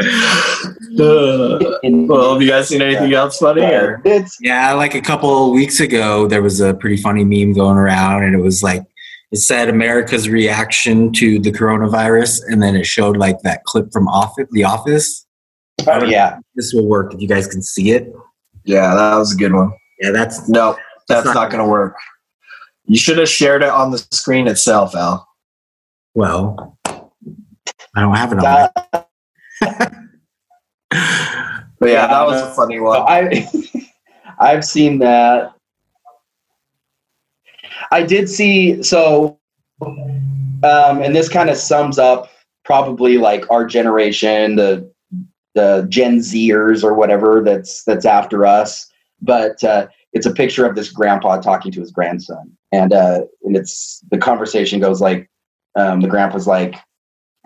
Uh, in- well, have you guys seen anything else funny? Or? Yeah, like a couple weeks ago, there was a pretty funny meme going around, and it was like it said America's reaction to the coronavirus, and then it showed like that clip from Office, The Office. oh, yeah. This will work if you guys can see it. Yeah, that was a good one. Yeah, that's No, that's not- not going to work. You should have shared it on the screen itself, Al. Well, I don't have it on. my- Uh, But yeah, Yeah, that was a funny one. I I've seen that. I did see so um and this kind of sums up probably like our generation, the the Gen Zers or whatever that's that's after us. But uh it's a picture of this grandpa talking to his grandson. And uh and it's the conversation goes like um the grandpa's like,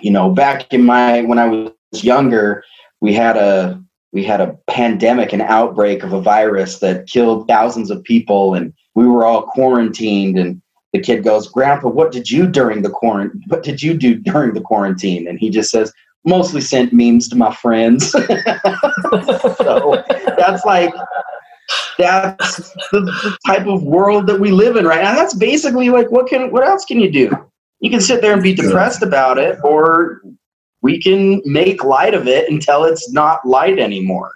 you know, back in my when I was younger, we had a we had a pandemic, an outbreak of a virus that killed thousands of people, and we were all quarantined. And the kid goes, "Grandpa, what did you during the quarantine? What did you do during the quarantine?" And he just says, "Mostly sent memes to my friends." so that's like that's the, type of world that we live in right now. That's basically like what can what else can you do? You can sit there and be depressed about it, or we can make light of it until it's not light anymore.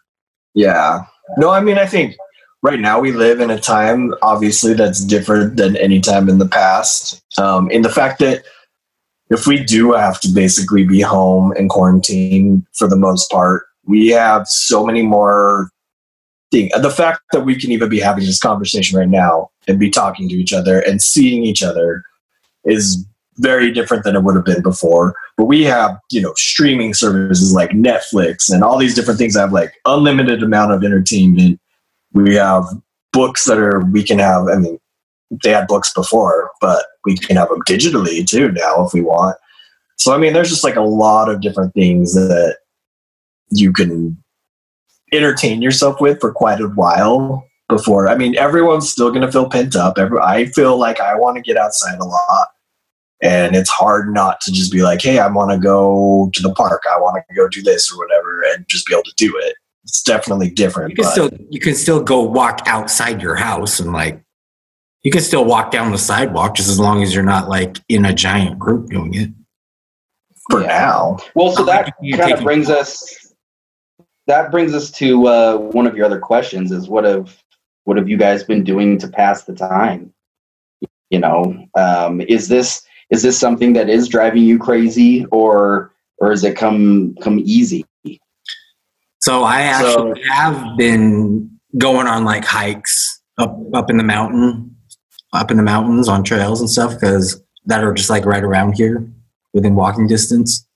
Yeah. No, I mean, I think right now we live in a time, obviously, that's different than any time in the past. Um, in the fact that if we do have to basically be home and quarantine for the most part, we have so many more things. The fact that we can even be having this conversation right now and be talking to each other and seeing each other is very different than it would have been before. But we have, you know, streaming services like Netflix and all these different things that have like unlimited amount of entertainment. We have books that are we can have. I mean, they had books before, but we can have them digitally too now if we want. So I mean, there's just like a lot of different things that you can entertain yourself with for quite a while before. I mean, everyone's still going to feel pent up. Every, I feel like I want to get outside a lot. And it's hard not to just be like, hey, I want to go to the park. I want to go do this or whatever and just be able to do it. It's definitely different. You can but- still you can still go walk outside your house and like you can still walk down the sidewalk just as long as you're not like in a giant group doing it. for Yeah. now. Well, so Not like that kind of brings us that brings us to uh, one of your other questions: is what have what have you guys been doing to pass the time? You know, um, is this is this something that is driving you crazy, or or is it come come easy? So I actually have been going on like hikes up up in the mountain, up in the mountains on trails and stuff because that are just like right around here within walking distance.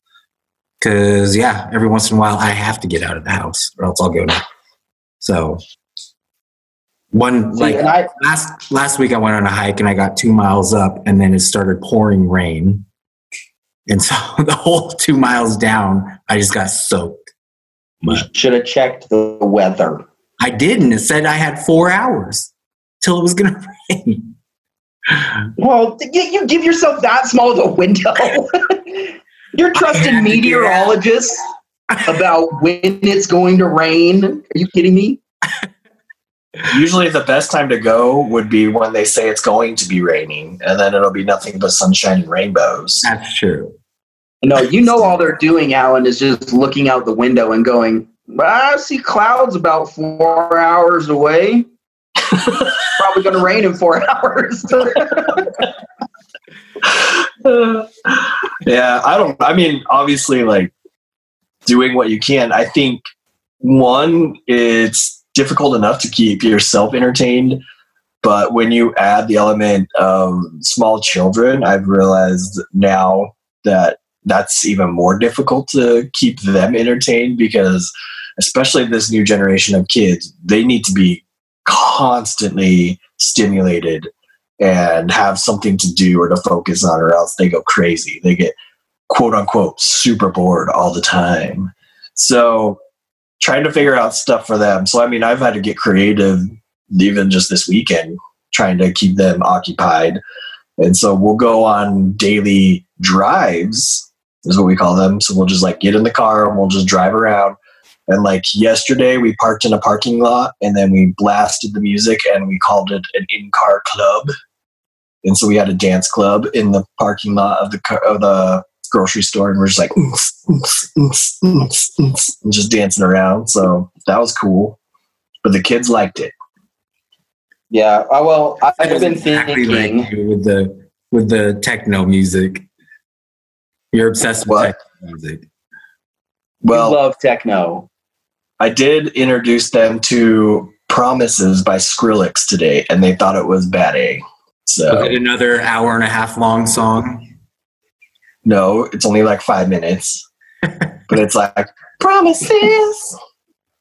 Because yeah, every once in a while I have to get out of the house or else I'll go down. So one See, like and I last last week I went on a hike and I got two miles up and then it started pouring rain. And so the whole two miles down, I just got soaked. should have checked the weather. I didn't. It said I had four hours till it was going to rain. Well, you, you give yourself that small of a window. You're trusting had to get meteorologists about when it's going to rain. Are you kidding me? Usually, the best time to go would be when they say it's going to be raining, and then it'll be nothing but sunshine and rainbows. That's true. No, you know all they're doing, Alan, is just looking out the window and going, I see clouds about four hours away. Probably going to rain in four hours. yeah, I don't. I mean, obviously, like doing what you can. I think one, it's difficult enough to keep yourself entertained, but when you add the element of small children, I've realized now that that's even more difficult to keep them entertained because, especially this new generation of kids, they need to be constantly stimulated and have something to do or to focus on, or else they go crazy. They get quote unquote super bored all the time. So, trying to figure out stuff for them. So, I mean, I've had to get creative even just this weekend, trying to keep them occupied. And so, we'll go on daily drives, is what we call them. So, we'll just like get in the car and we'll just drive around. And like yesterday, we parked in a parking lot and then we blasted the music and we called it an in car club. And so we had a dance club in the parking lot of the car, of the grocery store, and we're just like "Oons, oons, oons, oons, oons," and just dancing around. So that was cool. But the kids liked it. yeah, uh, well, I- I've been Exactly thinking. like with the with the techno music. You're obsessed with What? techno music. Well, you love techno. I did introduce them to Promises by Skrillex today, and they thought it was bad A. So another hour and a half long song? No, it's only like five minutes, but it's like Promises.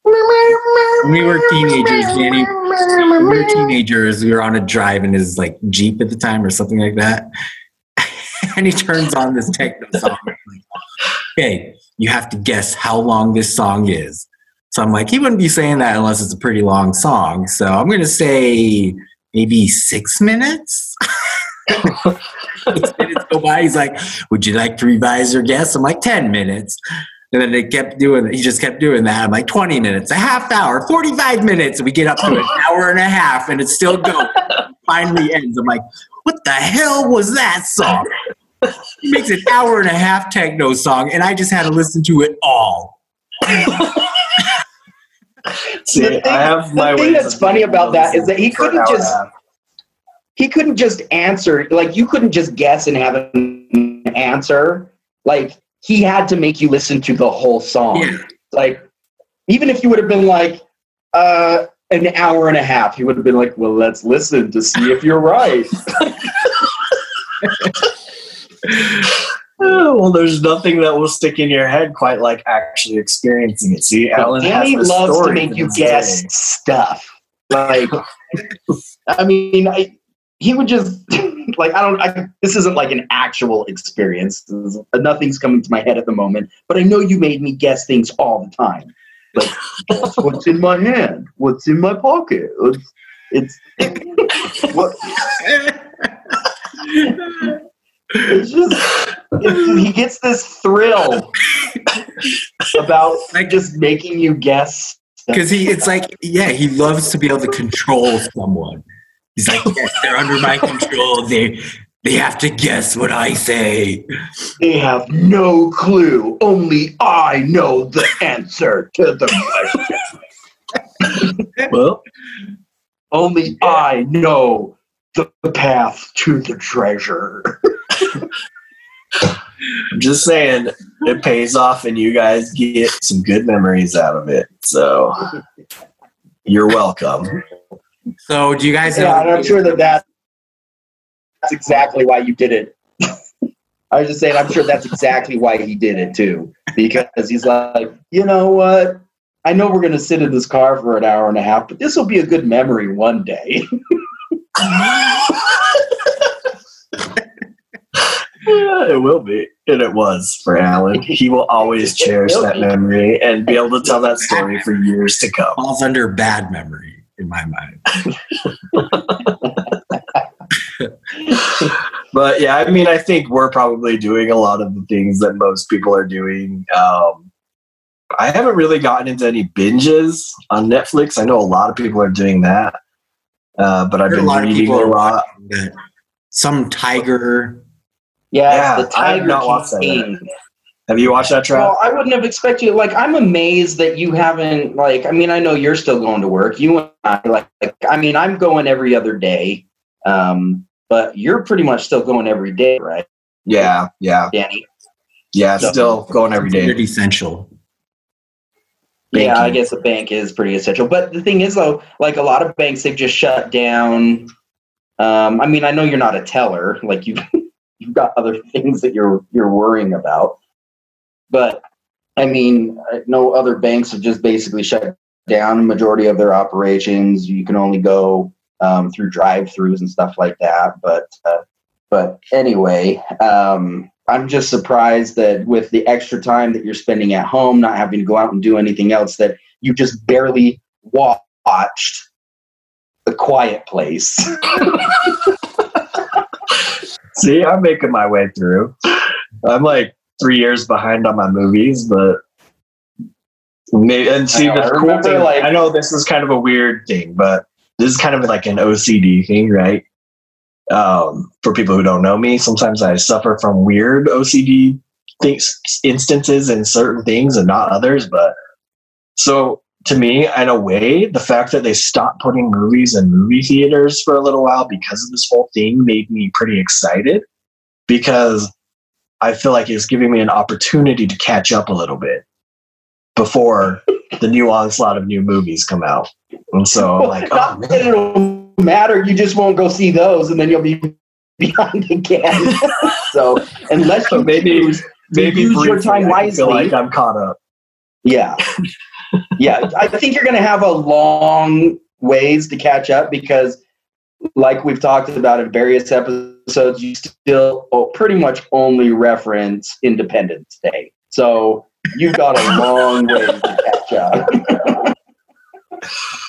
When we were teenagers, Danny, we were teenagers, we were on a drive in his like Jeep at the time or something like that. and he turns on this techno song. Okay, you have to guess how long this song is. So I'm like, he wouldn't be saying that unless it's a pretty long song. So I'm going to say maybe six minutes. six minutes go by. He's like, would you like to revise your guess? I'm like, 10 minutes. And then they kept doing it. He just kept doing that. I'm like, 20 minutes, a half hour, 45 minutes. And we get up to an hour and a half and it's still going. Finally ends. I'm like, what the hell was that song? He makes an hour and a half techno song, and I just had to listen to it all. See, The thing- I have my the thing that's funny about that is that he couldn't hour and a just- half. He couldn't just answer like you couldn't just guess and have an answer. Like he had to make you listen to the whole song. Yeah. Like even if you would have been like uh an hour and a half, he would have been like, "Well, let's listen to see if you're right." Oh, well, there's nothing that will stick in your head quite like actually experiencing it. See, Alan Danny has the loves to make you guess day. stuff. Like, I mean, I, he would just like I don't. I, this isn't like an actual experience. Is- Nothing's coming to my head at the moment. But I know you made me guess things all the time. Like, what's in my hand? What's in my pocket? It's, it's what. It's just he gets this thrill about Like- just making you guess. Because he, it's like, yeah, he loves to be able to control someone. He's like, yes, they're under my control. They, they have to guess what I say. They have no clue. Only I know the answer to the question. Well, Only I know the path to the treasure. I'm just saying it pays off, and you guys get some good memories out of it. So you're welcome. So, do you guys know? Yeah, and I'm sure that that, that's exactly why you did it. I was just saying, I'm sure that's exactly why he did it too, because he's like, you know what? I know we're going to sit in this car for an hour and a half, but this will be a good memory one day. Yeah, it will be, and it was for Alan. He will always cherish that memory and be able to tell that story for years to come. falls under bad memory in my mind. But yeah, I mean, I think we're probably doing a lot of the things that most people are doing. Um, I haven't really gotten into any binges on Netflix. I know a lot of people are doing that, uh, but I've Heard a been lot of reading people a are lot. Some tiger. Yeah, Yeah, it's the I have Tiger not watched that King. Have you watched that, Trav? Well, I wouldn't have expected. Like, I'm amazed that you haven't. Like, I mean, I know you're still going to work. You and I, like, like I mean, I'm going every other day, um, but you're pretty much still going every day, right, yeah, yeah, Danny? yeah. So- Still going every day. Pretty essential. Yeah, I guess a bank is pretty essential. But the thing is, though, like a lot of banks, they've just shut down. Um, I mean, I know you're not a teller. Like you, you've got other things that you're you're worrying about. But I mean, no other banks have just basically shut down a majority of their operations. You can only go um, through drive-throughs and stuff like that. But uh, but anyway, um, I'm just surprised that with the extra time that you're spending at home, not having to go out and do anything else, that you just barely watched The Quiet Place. See, I'm making my way through. I'm like three years behind on my movies, but maybe, and see know, the cool thing. like- I know this is kind of a weird thing, but this is kind of like an OCD thing, right? Um, for people who don't know me, sometimes I suffer from weird OCD things, instances in certain things and not others. But so to me, in a way, the fact that they stopped putting movies in movie theaters for a little while because of this whole thing made me pretty excited because I feel like it's giving me an opportunity to catch up a little bit before the new onslaught of new movies come out. And so I'm like, oh man. it'll matter. You just won't go see those, and then you'll be behind again. so unless you So maybe choose- maybe use your time I feel wisely. like I'm caught up. Yeah. yeah. I think you're going to have a long ways to catch up because, like we've talked about in various episodes, you still pretty much only reference Independence Day. So you've got a long way to catch up.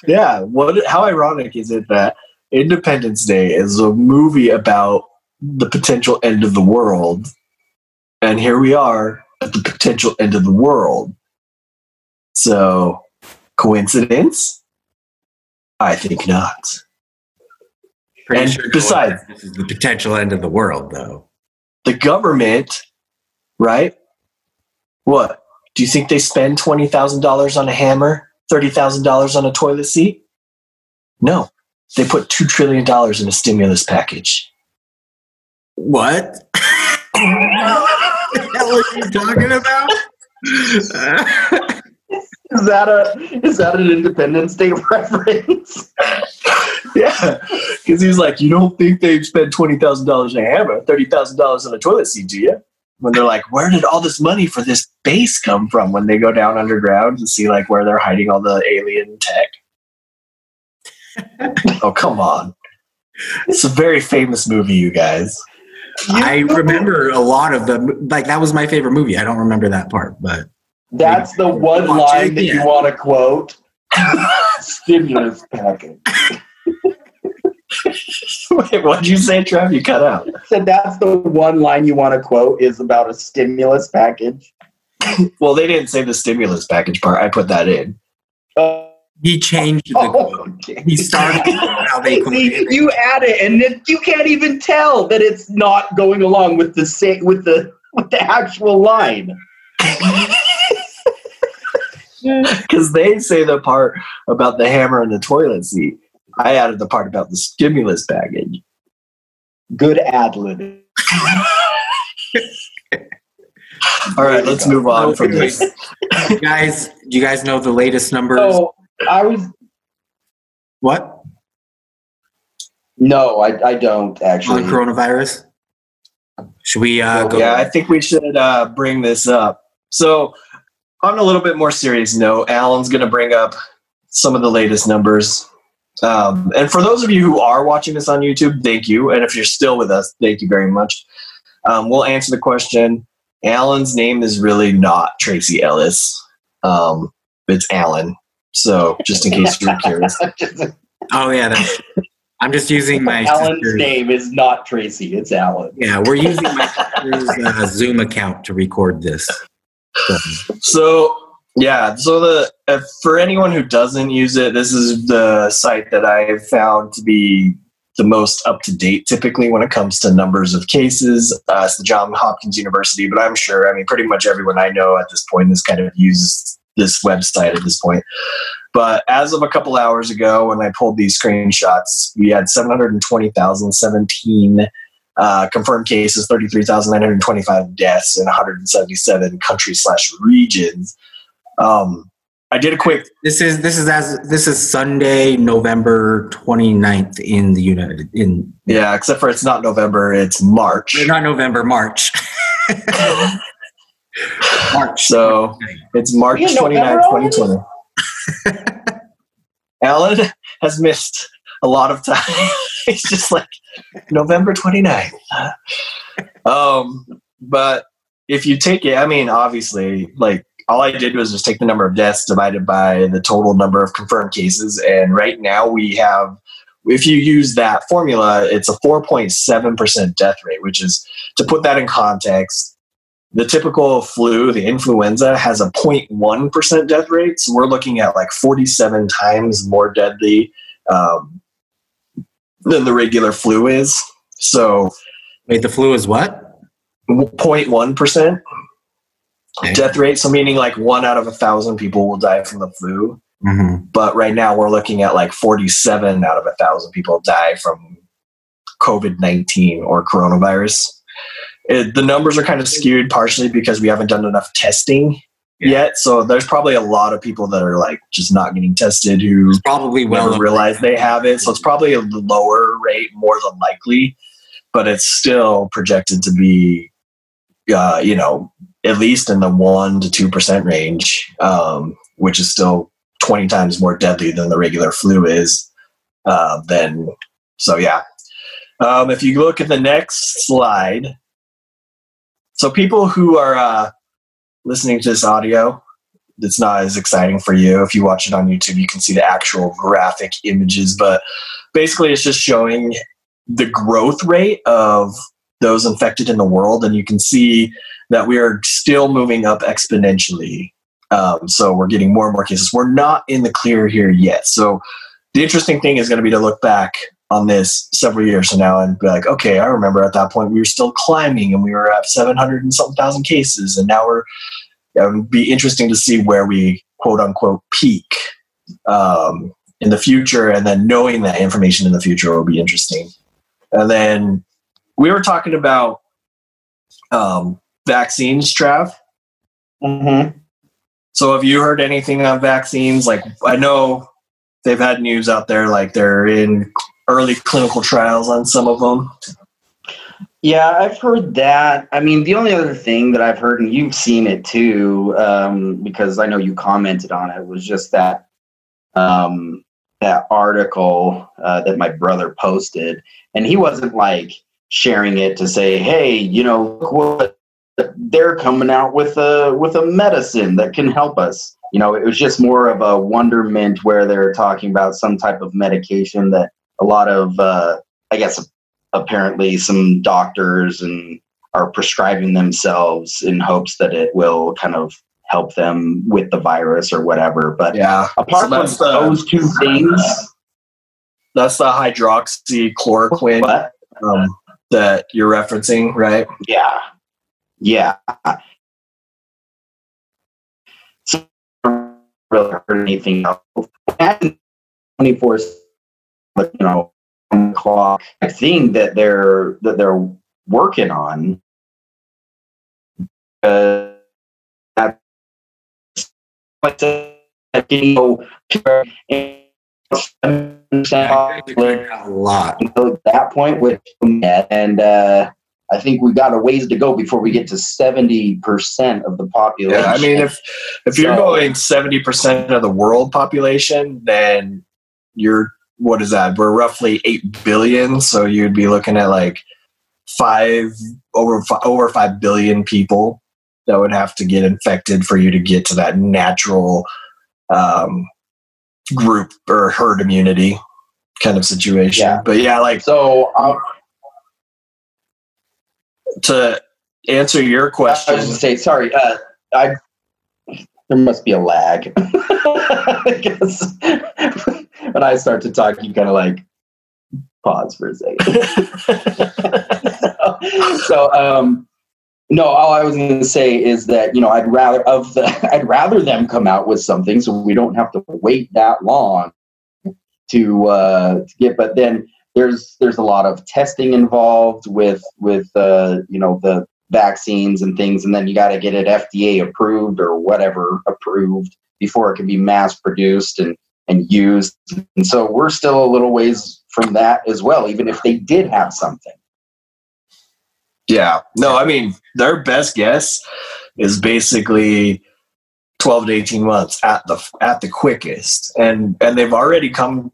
Yeah. What? How ironic is it that Independence Day is a movie about the potential end of the world, and here we are at the potential end of the world. So, coincidence? I think not. Pretty And sure besides- this is the potential end of the world, though. The government, right? What? Do you think they spend twenty thousand dollars on a hammer, thirty thousand dollars on a toilet seat? No, they put two trillion dollars in a stimulus package. What? the hell are you talking about? Is that a is that an Independence Day reference? Yeah, because he's like, you don't think they've spent twenty thousand dollars on a hammer, thirty thousand dollars on a toilet seat, do you? When they're like, where did all this money for this base come from? When they go down underground and see like where they're hiding all the alien tech. oh come on! It's a very famous movie, you guys. I remember a lot of the like that was my favorite movie. I don't remember that part, but That's the one line that you want to quote. Stimulus package. Wait, what'd you say, Trev? You cut out. So that's the one line you want to quote is about a stimulus package. Well, they didn't say the stimulus package part. I put that in. Uh, he changed the oh, okay. he started how they See, you add it, and then you can't even tell that it's not going along with the sa- with the with the actual line. Because they say the part about the hammer and the toilet seat. I added the part about the stimulus package. Good ad lib. All right, let's move on from this. you guys do you guys know the latest numbers So I was what no, I I don't actually. on actually. coronavirus should we uh go Yeah, I think we should uh, bring this up. So, on a little bit more serious note, Alan's going to bring up some of the latest numbers. Um, and for those of you who are watching this on YouTube, thank you. And if you're still with us, thank you very much. Um, we'll answer the question. Alan's name is really not Tracy Ellis. Um, it's Alan. So, just in case you're curious. oh yeah that's, i'm just using my Alan's sister's- name is not Tracy. It's Alan. yeah we're using my sister's uh, zoom account to record this So, yeah, so the uh, for anyone who doesn't use it, this is the site that I have found to be the most up to date typically when it comes to numbers of cases. Uh, it's the John Hopkins University, but I'm sure I mean pretty much everyone I know at this point has kind of used this website at this point. But as of a couple hours ago, when I pulled these screenshots, we had 720,017 uh, confirmed cases, 33,925 deaths in 177 countries slash regions. Um, I did a quick, this is this is as this is sunday november 29th in the united in yeah, except for it's not November, it's March. not november march march So it's March Yeah, 29, 2020. Alan has missed a lot of time. He's just like November 29th. Um, but if you take it, I mean, obviously, like all I did was just take the number of deaths divided by the total number of confirmed cases. And right now we have, if you use that formula, it's a 4.7% death rate, which is, to put that in context, the typical flu, the influenza, has a 0.1% death rate. So we're looking at like 47 times more deadly um, than the regular flu is. So wait the flu is what 0.1% Okay. death rate. So meaning like one out of a thousand people will die from the flu. mm-hmm. But right now we're looking at like 47 out of a thousand people die from COVID 19 or coronavirus. it, the numbers are kind of skewed partially because we haven't done enough testing yet. So there's probably a lot of people that are like just not getting tested who Probably never well. realize they have it. So it's probably a lower rate more than likely, but it's still projected to be, uh, you know, at least in the one to two percent range, um, which is still twenty times more deadly than the regular flu is. Uh, then, so yeah. Um, if you look at the next slide, so people who are uh, listening to this audio, it's not as exciting for you. If you watch it on YouTube, you can see the actual graphic images, but basically it's just showing the growth rate of those infected in the world, and you can see that we are still moving up exponentially. Um, so we're getting more and more cases. We're not in the clear here yet. So the interesting thing is going to be to look back on this several years from now and be like, okay, I remember at that point we were still climbing and we were at 700 and something thousand cases, and now we're. It would be interesting to see where we quote unquote peak um, in the future, and then knowing that information in the future will be interesting. And then we were talking about um, vaccines, Trav. Mm-hmm. So have you heard anything on vaccines? Like I know they've had news out there, like they're in early clinical trials on some of them. Yeah, I've heard that. I mean, the only other thing that I've heard, and you've seen it too, um, because I know you commented on it, was just that um, that article uh, that my brother posted, and he wasn't like sharing it to say, "Hey, you know, look what they're coming out with a with a medicine that can help us." You know, it was just more of a wonderment where they're talking about some type of medication that a lot of, uh, I guess, apparently some doctors and are prescribing themselves in hopes that it will kind of help them with the virus or whatever. But Yeah, apart So from the- those two things, that's the hydroxychloroquine what? um, that you're referencing, right? Yeah, yeah. So really heard anything else. Twenty four, but you know, one o'clock thing that they're that they're working on. Uh, that's like the you know, a lot. until that point with and uh, I think we got a ways to go before we get to seventy percent of the population. Yeah, I mean, if if you're going seventy percent of the world population, then you're what is that? We're roughly eight billion, so you'd be looking at like five over fi- over five billion people that would have to get infected for you to get to that natural um, group or herd immunity kind of situation. Yeah. But yeah, like so, um, to answer your I question, was going to say, sorry, uh, I there must be a lag. I guess when I start to talk, you kind of like pause for a second. so, um, no, all I was going to say is that you know I'd rather of the I'd rather them come out with something so we don't have to wait that long to uh, to get. But then there's there's a lot of testing involved with with uh, you know the vaccines and things, and then you got to get it FDA approved or whatever approved before it can be mass produced and and used. And so we're still a little ways from that as well, even if they did have something. Yeah. No, I mean, their best guess is basically 12 to 18 months at the at the quickest. And and they've already come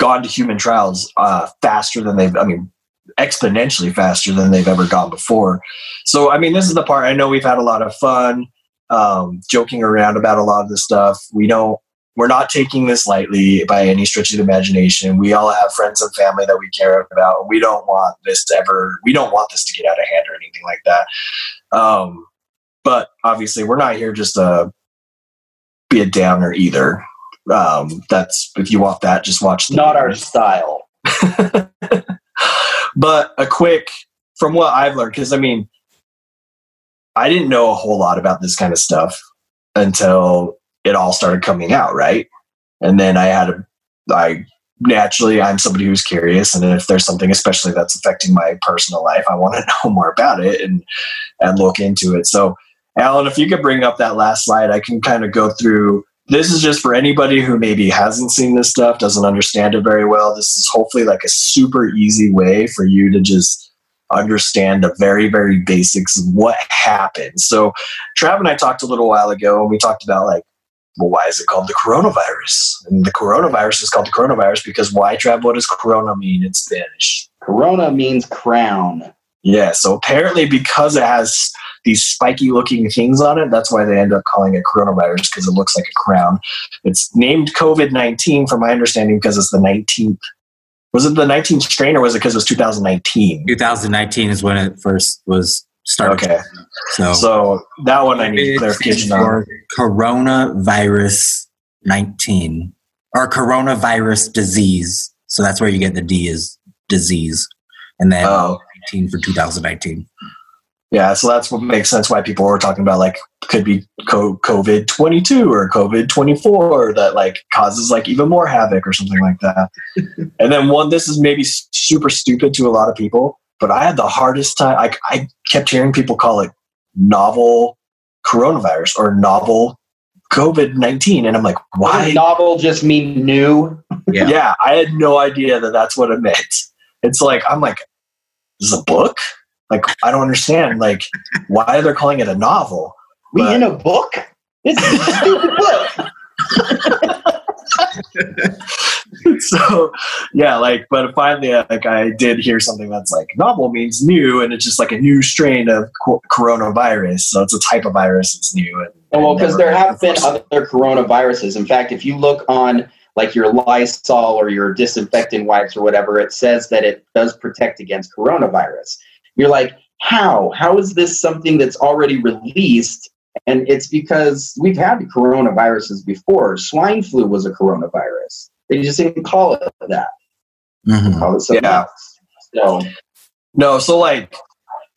gone to human trials uh, faster than they've I mean exponentially faster than they've ever gone before. So I mean, this is the part I know we've had a lot of fun um, joking around about a lot of this stuff. We don't we're not taking this lightly by any stretch of the imagination. We all have friends and family that we care about. We don't want this to ever, we don't want this to get out of hand or anything like that. Um, but obviously, we're not here just to be a downer either. Um, that's if you want that, just watch. The Not our style. but a quick from what I've learned, because I mean, I didn't know a whole lot about this kind of stuff until it all started coming out, right? And then I had a, I naturally I'm somebody who's curious, and if there's something especially that's affecting my personal life, I want to know more about it and and look into it. So, Alan, if you could bring up that last slide, I can kind of go through. This is just for anybody who maybe hasn't seen this stuff, doesn't understand it very well. This is hopefully like a super easy way for you to just understand the very, very basics of what happened. So, Trav and I talked a little while ago, and we talked about like well, why is it called the coronavirus? And the coronavirus is called the coronavirus because why, Trav? What does corona mean in Spanish? Corona means crown. Yeah, so apparently because it has these spiky looking things on it, that's why they end up calling it coronavirus because it looks like a crown. It's named COVID 19, from my understanding, because it's the 19th. Was it the 19th strain or was it because it was 2019? 2019 is when it first was started. Okay. So, So that one I need clarification on. for coronavirus 19 or coronavirus disease. So that's where you get the D is disease. And then Oh. 19 for 2019. Yeah, so that's what makes sense why people were talking about like could be COVID 22 or COVID 24 that like causes like even more havoc or something like that. and then one, this is maybe super stupid to a lot of people, but I had the hardest time. Like I kept hearing people call it novel coronavirus or novel COVID 19. And I'm like, why? Does novel just mean new? Yeah. Yeah, I had no idea that that's what it meant. It's like, I'm like, this is a book? Like, I don't understand. Like, why they're calling it a novel? We But- in a book? It's a stupid book. so yeah like but finally uh, like i did hear something that's like novel means new and it's just like a new strain of co- coronavirus so it's a type of virus that's new and, Oh, well, because there have been other coronaviruses. In fact, if you look on like your Lysol or your disinfectant wipes or whatever, it says that it does protect against coronavirus. You're like, how? How is this something that's already released? And it's because we've had coronaviruses before. Swine flu was a coronavirus. They just didn't call it that. Mhm. Call it something Yeah. else. So no so like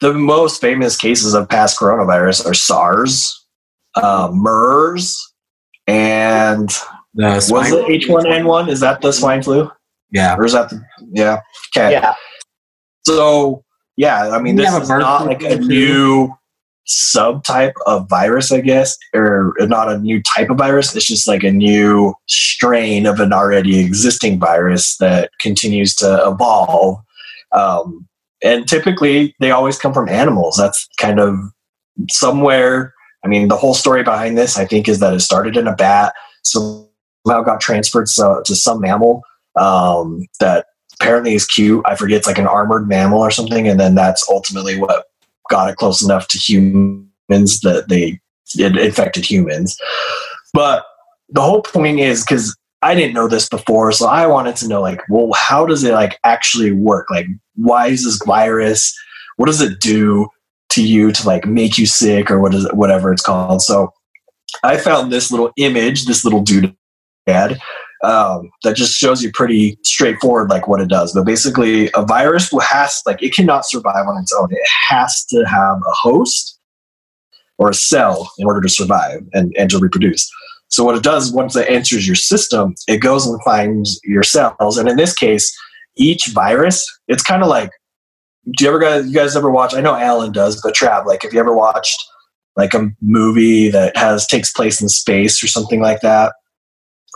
the most famous cases of past coronavirus are sars uh, mers and The was it h1n1 is that the swine flu Yeah. or is that the yeah okay yeah, So yeah, I mean, this is not like a new subtype of virus, I guess, or not a new type of virus. It's just like a new strain of an already existing virus that continues to evolve. Um, and typically, they always come from animals. That's kind of somewhere. I mean, the whole story behind this, I think, is that it started in a bat, somehow got transferred to, to some mammal um, that apparently is cute. I forget it's like an armored mammal or something, and then that's ultimately what got it close enough to humans that they it infected humans. But the whole point is because I didn't know this before, so I wanted to know like, well, how does it like actually work? Like, why is this virus? What does it do to you to like make you sick or what is it, whatever it's called? So I found this little image, this little dude had um, that just shows you pretty straightforward like what it does. But basically, a virus will has like it cannot survive on its own. It has to have a host or a cell in order to survive and, and to reproduce. So what it does once it enters your system, it goes and finds your cells. And in this case, each virus, it's kind of like, do you ever guys you guys ever watch? I know Alan does, but Trav, like, have you ever watched like a movie that has takes place in space or something like that?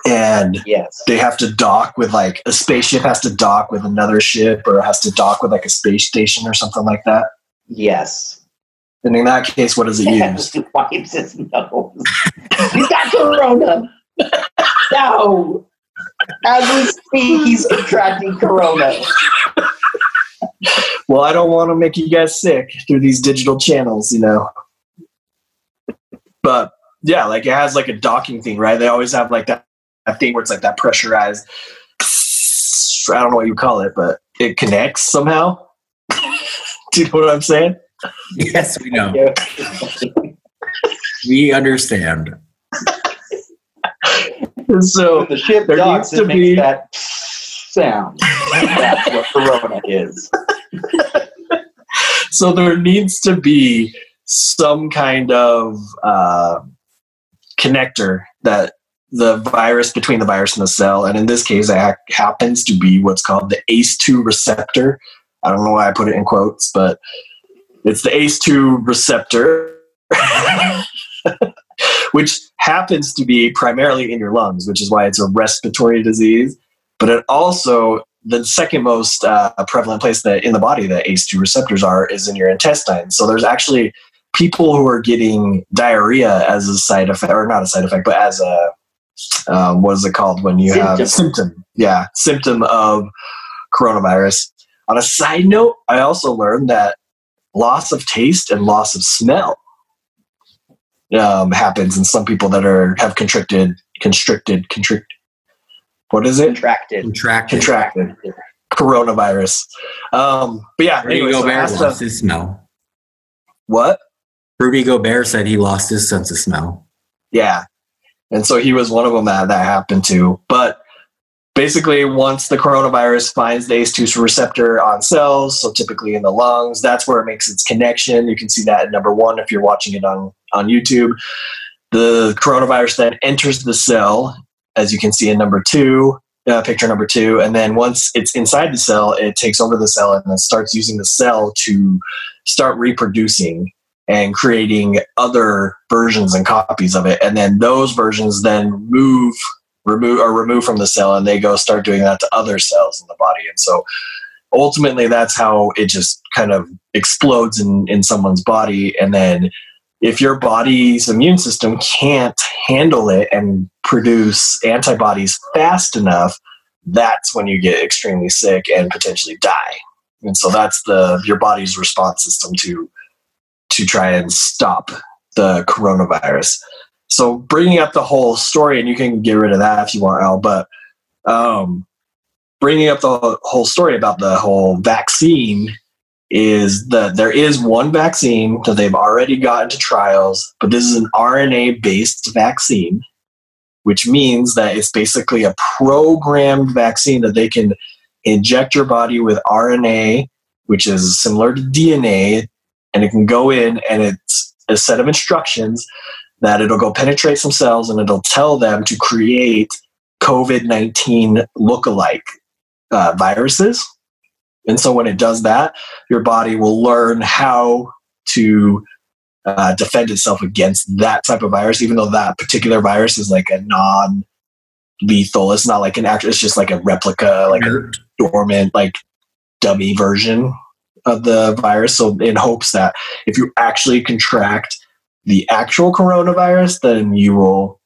And yes. they have to dock with like a spaceship has to dock with another ship or has to dock with like a space station or something like that. Yes. And in that case, what does it use? He wipes his nose. He's got corona. no. As we speak, he's contracting corona. well, I don't want to make you guys sick through these digital channels, you know. But yeah, like it has like a docking thing, right? They always have like that, that thing where it's like that pressurized. I don't know what you call it, but it connects somehow. Do you know what I'm saying? Yes, we know. We understand. So the ship There docks, needs to be- that sound. That's what corona is. so there needs to be some kind of uh, connector that the virus between the virus and the cell. And in this case, it ha- happens to be what's called the ACE2 receptor. I don't know why I put it in quotes, but it's the ACE2 receptor, which happens to be primarily in your lungs, which is why it's a respiratory disease. But it also, the second most uh, prevalent place that in the body that ACE2 receptors are is in your intestines. So there's actually people who are getting diarrhea as a side effect, or not a side effect, but as a um, what is it called when you have a symptom? Yeah, symptom of coronavirus. On a side note, I also learned that loss of taste and loss of smell um, happens in some people that are have constricted, constricted, constrict. What is it? Contracted. Contracted. Contracted coronavirus. Um, but yeah, Rudy anyway, so Gobert Asta- lost his smell. what? Rudy Gobert said he lost his sense of smell. Yeah. And so he was one of them that that happened to. But basically, once the coronavirus finds the ACE2 receptor on cells, so typically in the lungs, that's where it makes its connection. You can see that in number one if you're watching it on, on YouTube. The coronavirus then enters the cell, as you can see in number two, uh, picture number two. And then once it's inside the cell, it takes over the cell and then starts using the cell to start reproducing and creating other versions and copies of it. And then those versions then move remove or remove from the cell and they go start doing that to other cells in the body. And so ultimately that's how it just kind of explodes in in someone's body. And then if your body's immune system can't handle it and produce antibodies fast enough that's when you get extremely sick and potentially die. And so that's the your body's response system to to try and stop the coronavirus. So bringing up the whole story, and you can get rid of that if you want, Al, but um, bringing up the whole story about the whole vaccine is that there is one vaccine that they've already gotten to trials, but this is an RNA based vaccine, which means that it's basically a programmed vaccine that they can inject your body with RNA, which is similar to DNA, and it can go in and it's a set of instructions that it'll go penetrate some cells and it'll tell them to create COVID 19 lookalike uh, viruses. And so when it does that, your body will learn how to uh, defend itself against that type of virus, even though that particular virus is like a non lethal. It's not like an actual, it's just like a replica, like a dormant, like dummy version of the virus. So in hopes that if you actually contract the actual coronavirus, then you will,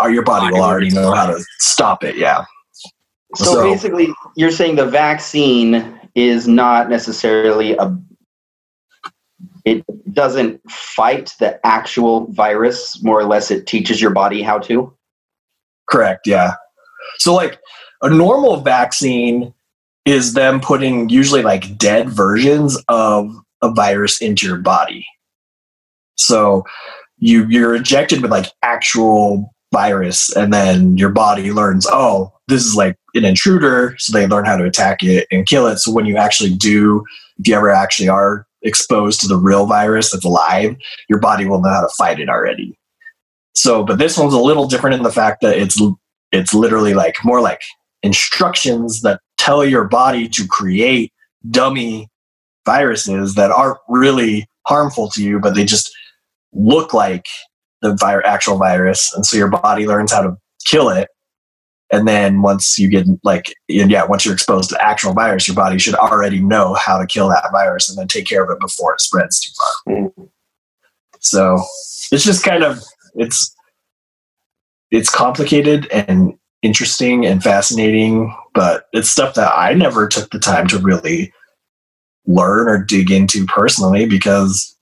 or your body will already know how to stop it. Yeah. So, So- basically, you're saying the vaccine is not necessarily a. It doesn't fight the actual virus. More or less, it teaches your body how to. Correct. Yeah. So like a normal vaccine is them putting usually like dead versions of a virus into your body. So you you're injected with like actual virus and then your body learns, oh, this is like an intruder, so they learn how to attack it and kill it. So when you actually do, if you ever actually are exposed to the real virus that's alive, your body will know how to fight it already. So, but this one's a little different in the fact that it's it's literally like more like instructions that tell your body to create dummy viruses that aren't really harmful to you, but they just look like the actual virus, and so your body learns how to kill it. And then once you get like yeah, once you're exposed to actual virus, your body should already know how to kill that virus and then take care of it before it spreads too far. Mm. So it's just kind of it's it's complicated and interesting and fascinating, but it's stuff that I never took the time to really learn or dig into personally because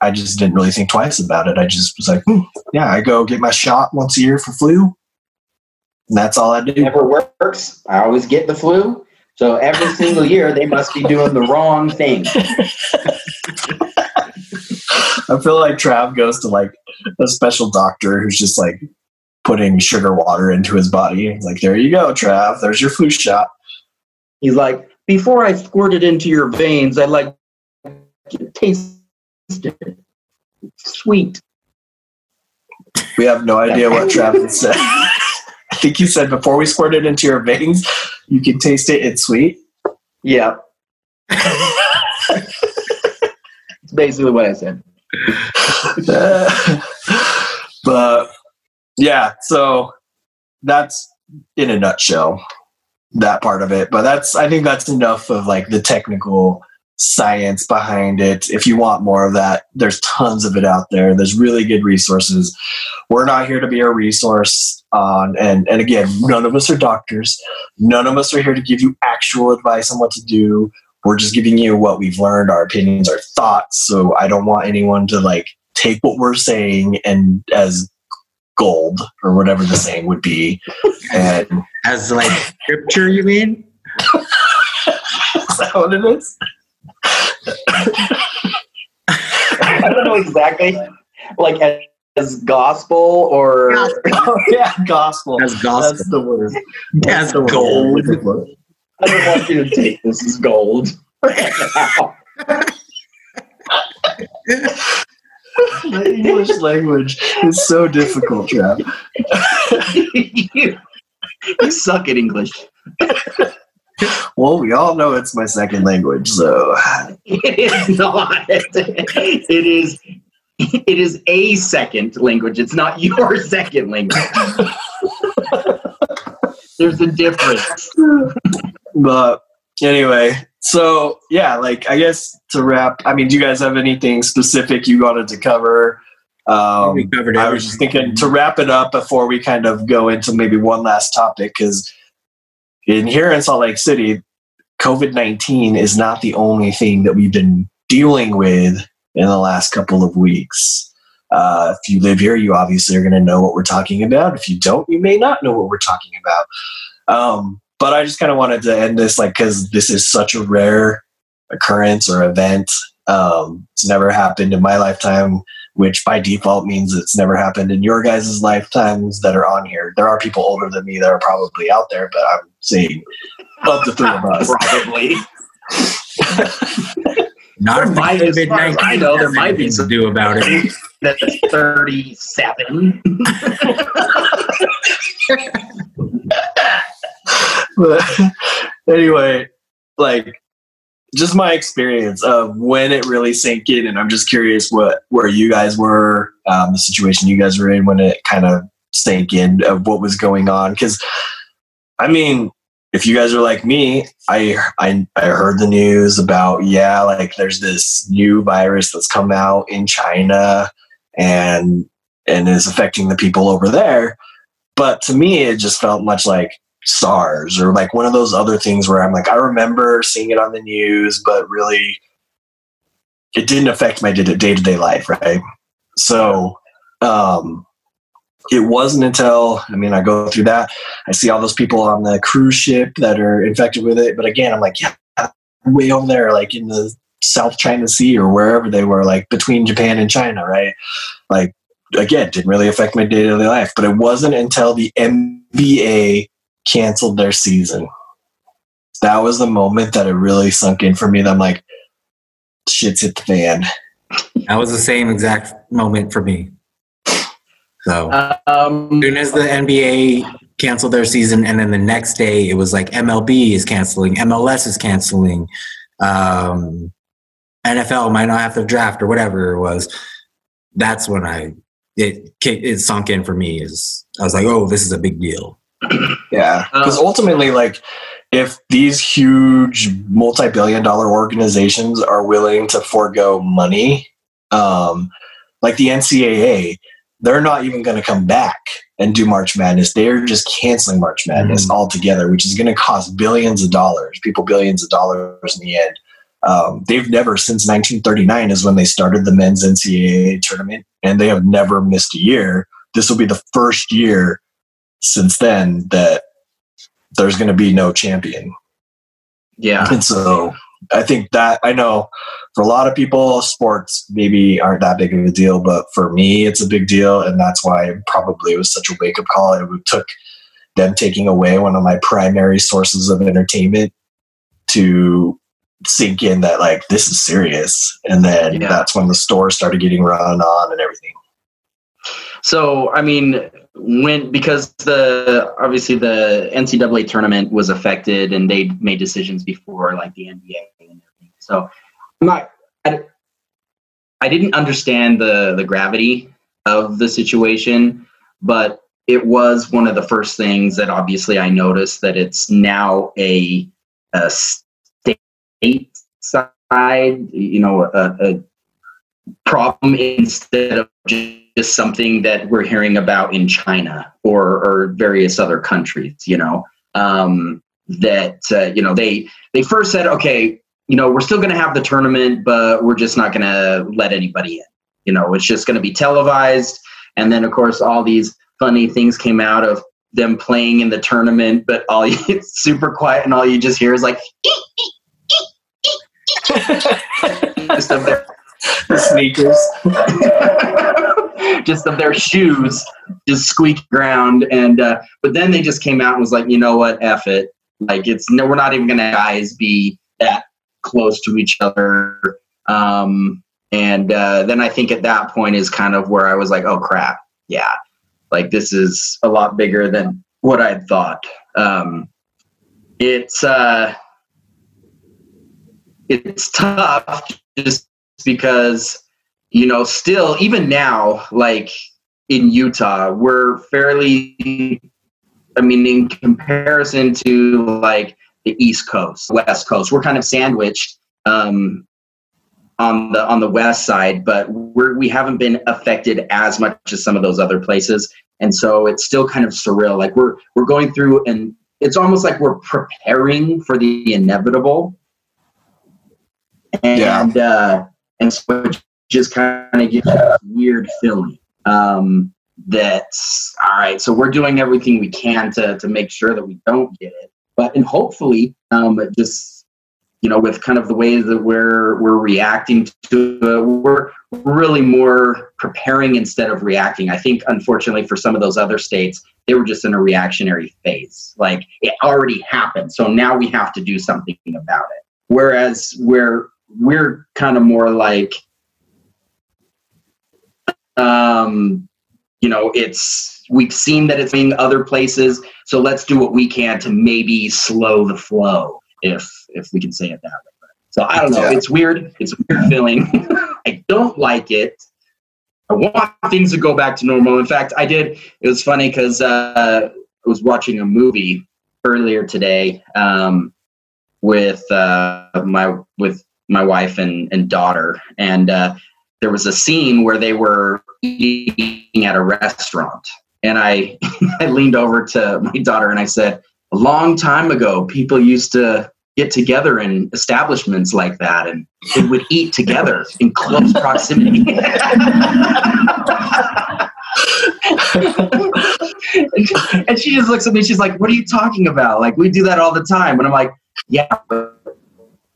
I just didn't really think twice about it. I just was like, hmm, yeah, I go get my shot once a year for flu. And that's all I do. Never works. I always get the flu. So every single year, they must be doing the wrong thing. I feel like Trav goes to like a special doctor who's just like putting sugar water into his body. He's like, there you go, Trav. There's your flu shot. He's like, before I squirt it into your veins, I'd like to taste it. It's sweet. We have no idea what Trav said. I think you said before we squirt it into your veins, you can taste it. It's sweet. Yeah, it's basically what I said. but yeah, so that's in a nutshell that part of it. But that's I think that's enough of like the technical science behind it. If you want more of that, there's tons of it out there. There's really good resources. We're not here to be a resource on and and again, none of us are doctors. None of us are here to give you actual advice on what to do. We're just giving you what we've learned, our opinions, our thoughts. So I don't want anyone to like take what we're saying and as gold or whatever the saying would be. And As like scripture, you mean? is that what it is? I don't know exactly, like as, as gospel or Oh yeah, gospel. As gospel. That's the word. As the word. gold. I don't want you to take this as gold. The English language is so difficult, Trav. you, you suck at English. Well, we all know it's my second language, so It is not. It is. It is a second language. It's not your second language. There's a difference. but anyway, so yeah, like I guess to wrap, I mean, do you guys have anything specific you wanted to cover? Um, we covered I was just thinking to wrap it up before we kind of go into maybe one last topic because in here in Salt Lake City, COVID 19 is not the only thing that we've been dealing with in the last couple of weeks. Uh, if you live here, you obviously are going to know what we're talking about. If you don't, you may not know what we're talking about. Um, but I just kind of wanted to end this like because this is such a rare occurrence or event. Um, it's never happened in my lifetime which by default means it's never happened in your guys' lifetimes that are on here. There are people older than me that are probably out there, but I'm saying of the three of us. Probably. Not if the might- as far as I know, there might be some- to do about it. That's 37. but anyway, like just my experience of when it really sank in, and I'm just curious what where you guys were, um, the situation you guys were in when it kind of sank in of what was going on. Because I mean, if you guys are like me, I I I heard the news about yeah, like there's this new virus that's come out in China and and is affecting the people over there. But to me, it just felt much like SARS or like one of those other things where I'm like, I remember seeing it on the news, but really it didn't affect my day to day life, right? So um, it wasn't until, I mean, I go through that, I see all those people on the cruise ship that are infected with it. But again, I'm like, yeah, way over there, like in the South China Sea or wherever they were, like between Japan and China, right? Like, again, didn't really affect my day to day life. But it wasn't until the NBA canceled their season. That was the moment that it really sunk in for me. That I'm like, shit's hit the fan. That was the same exact moment for me. So Um, as soon as the NBA canceled their season, and then the next day it was like MLB is canceling, MLS is canceling, um, NFL might not have to draft or whatever it was. That's when I it it sunk in for me. Is I was like, oh, this is a big deal. Yeah. Because Um, ultimately, like, if these huge multi billion dollar organizations are willing to forego money, um, like the NCAA, they're not even going to come back and do March Madness. They're just canceling March Madness altogether, which is going to cost billions of dollars, people billions of dollars in the end. Um, they've never, since 1939, is when they started the men's NCAA tournament, and they have never missed a year. This will be the first year since then that there's going to be no champion. yeah. And so I think that I know for a lot of people, sports maybe aren't that big of a deal, but for me, it's a big deal. And that's why probably it was such a wake up call. It took them taking away one of my primary sources of entertainment to sink in that, like, this is serious. And then Yeah. that's when the store started getting run on and everything. So I mean, when because the obviously the NCAA tournament was affected and they made decisions before like the NBA and everything. So I'm not. I, I didn't understand the the gravity of the situation, but it was one of the first things that obviously I noticed that it's now a, a state side, you know, a, a problem instead of just something that we're hearing about in China or or various other countries. You know, um, that uh, you know they they first said, okay, you know, we're still going to have the tournament, but we're just not going to let anybody in. You know, it's just going to be televised, and then of course all these funny things came out of them playing in the tournament, but all you, it's super quiet, and all you just hear is like. just The sneakers. Just of their shoes just squeak ground. And uh, but then they just came out and was like you know what? F it. Like it's no we're not even gonna guys be that close to each other. Um, and uh, then I think at that point is kind of where I was like oh crap. Yeah. Like this is a lot bigger than what I'd thought. Um, it's uh, it's tough just because you know still even now like in utah we're fairly i mean in comparison to like the east coast west coast we're kind of sandwiched um, on the on the west side but we're we haven't been affected as much as some of those other places. And so it's still kind of surreal. Like we're we're going through and it's almost like we're preparing for the inevitable. And uh and so it just kind of gives you a weird feeling um, that's all right. So we're doing everything we can to to make sure that we don't get it, but and hopefully, um, just you know, with kind of the way that we're we're reacting to it, we're really more preparing instead of reacting. I think, unfortunately, for some of those other states, they were just in a reactionary phase. Like it already happened, so now we have to do something about it. Whereas we're we're kind of more like um you know it's we've seen that it's in other places so let's do what we can to maybe slow the flow if if we can say it that way. So i don't know. Yeah. it's weird. It's a weird feeling. I don't like it. I want things to go back to normal. In fact i did it was funny because uh i was watching a movie earlier today um with uh my with my wife and, and daughter and uh there was a scene where they were eating at a restaurant. And i i leaned over to my daughter and i said a long time ago people used to get together in establishments like that and they would eat together in close proximity. And she just looks at me she's like what are you talking about? Like we do that all the time. And i'm like yeah but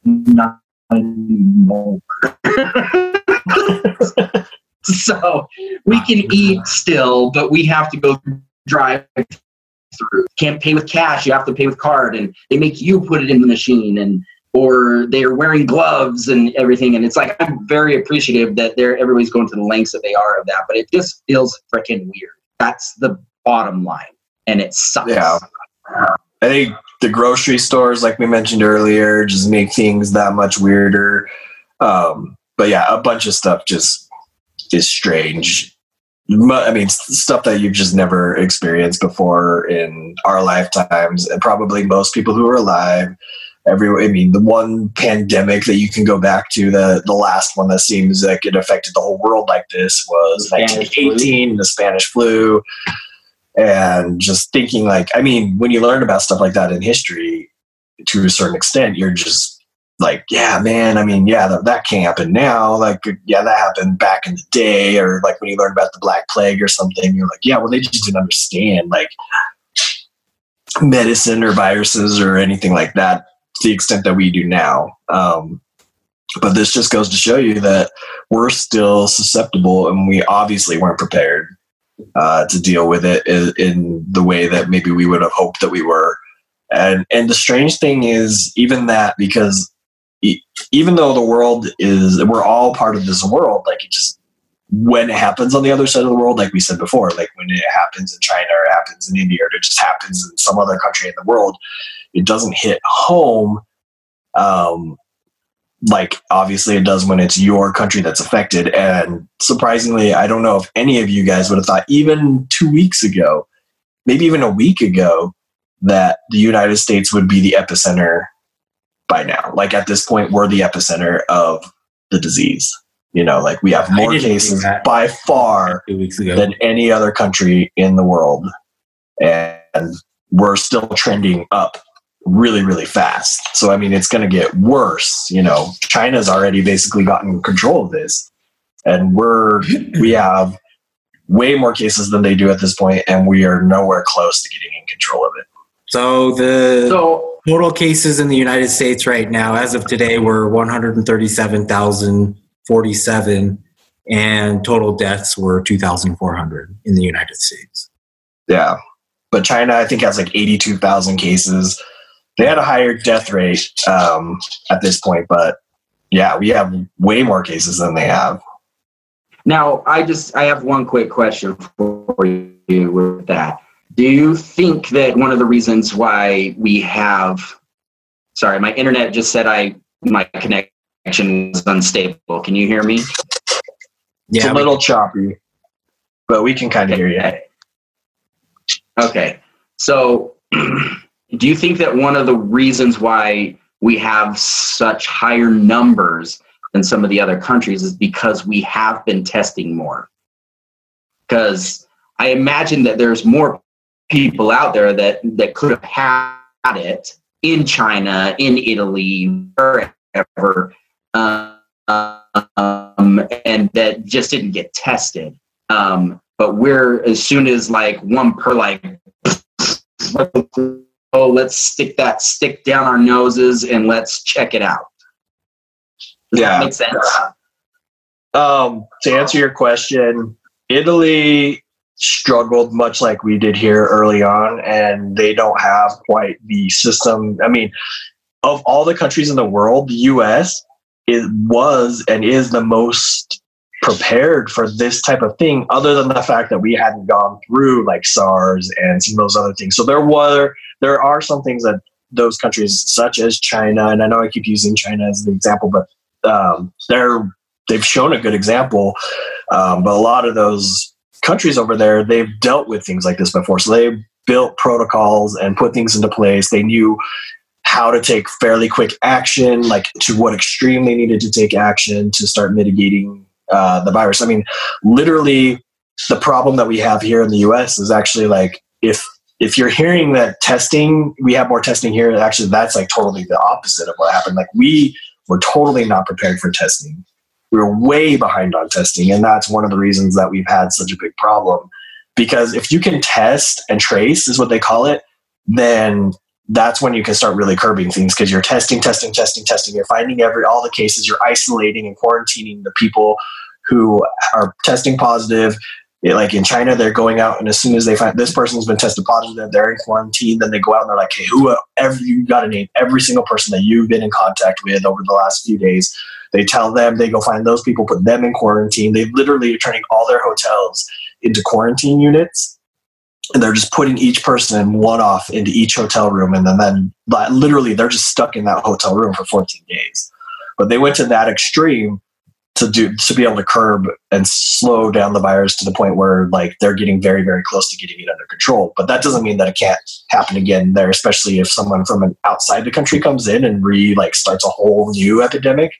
not anymore so we can eat still, but we have to go drive through. Can't pay with cash; you have to pay with card, and they make you put it in the machine, and or they are wearing gloves and everything. And it's like I'm very appreciative that they're everybody's going to the lengths that they are of that, but it just feels freaking weird. That's the bottom line, and it sucks. Yeah. I think the grocery stores, like we mentioned earlier, just make things that much weirder. Um, but yeah, a bunch of stuff just is strange. I mean, stuff that you've just never experienced before in our lifetimes, and probably most people who are alive. Every, I mean, the one pandemic that you can go back to, the the last one that seems like it affected the whole world like this was Spanish flu. 1918, the Spanish flu and just thinking like i mean when you learn about stuff like that in history to a certain extent you're just like yeah man i mean yeah that, that can't happen now like yeah that happened back in the day or like when you learn about the black plague or something you're like yeah well they just didn't understand like medicine or viruses or anything like that to the extent that we do now um, but this just goes to show you that we're still susceptible and we obviously weren't prepared uh, to deal with it in, in the way that maybe we would have hoped that we were. And and the strange thing is even that because even though the world is we're all part of this world, like it just when it happens on the other side of the world, like we said before, like when it happens in China or happens in India or it just happens in some other country in the world, it doesn't hit home. Um, like obviously it does when it's your country that's affected. And surprisingly, I don't know if any of you guys would have thought even two weeks ago, maybe even a week ago, that the United States would be the epicenter by now. Like at this point, we're the epicenter of the disease. You know, like we have more cases by far than any other country in the world. And we're still trending up really, really fast. So, I mean, it's going to get worse. You know, China's already basically gotten control of this. And we're, we have way more cases than they do at this point, and we are nowhere close to getting in control of it. So the So total cases in the United States right now, as of today, were 137,047, and total deaths were 2,400 in the United States. Yeah. But China, I think, has like 82,000 cases. They had a higher death rate um, at this point, but yeah, we have way more cases than they have. now I just I have one quick question for you with that. Do you think that one of the reasons why we have sorry, my internet just said I my connection was unstable. Can you hear me? It's Yeah, a little choppy, but we can kind of hear you. Okay. So, do you think that one of the reasons why we have such higher numbers than some of the other countries is because we have been testing more? Because I imagine that there's more people out there that, that could have had it in China, in Italy, wherever, um, and that just didn't get tested. Um, but we're as soon as like one per like oh let's stick that stick down our noses and let's check it out Does Yeah. that make sense Um, to answer your question, Italy struggled much like we did here early on, and they don't have quite the system. I mean, of all the countries in the world, the U.S. is was and is the most prepared for this type of thing, other than the fact that we hadn't gone through like SARS and some of those other things. So there were there are some things that those countries, such as China, and I know I keep using China as the example, but um, they're they've shown a good example. Um, but a lot of those countries over there, they've dealt with things like this before. So they built protocols and put things into place. They knew how to take fairly quick action, like to what extreme they needed to take action to start mitigating uh, the virus. I mean, literally, the problem that we have here in the U.S. is actually like if if you're hearing that testing, we have more testing here. Actually, that's like totally the opposite of what happened. Like we were totally not prepared for testing. We were way behind on testing, and that's one of the reasons that we've had such a big problem. Because if you can test and trace, is what they call it, then that's when you can start really curbing things because you're testing, testing, testing, testing. You're finding every all the cases. You're isolating and quarantining the people who are testing positive. It- like in China, they're going out, and as soon as they find this person's been tested positive, they're in quarantine. Then they go out and they're like, "Hey, who? Every you got to name every single person that you've been in contact with over the last few days." They tell them they go find those people, put them in quarantine. They literally are turning all their hotels into quarantine units. And they're just putting each person one off into each hotel room. And then, then literally they're just stuck in that hotel room for 14 days. But they went to that extreme to do to be able to curb and slow down the virus to the point where like they're getting very very close to getting it under control. But that doesn't mean that it can't happen again there especially if someone from an outside the country comes in and re like starts a whole new epidemic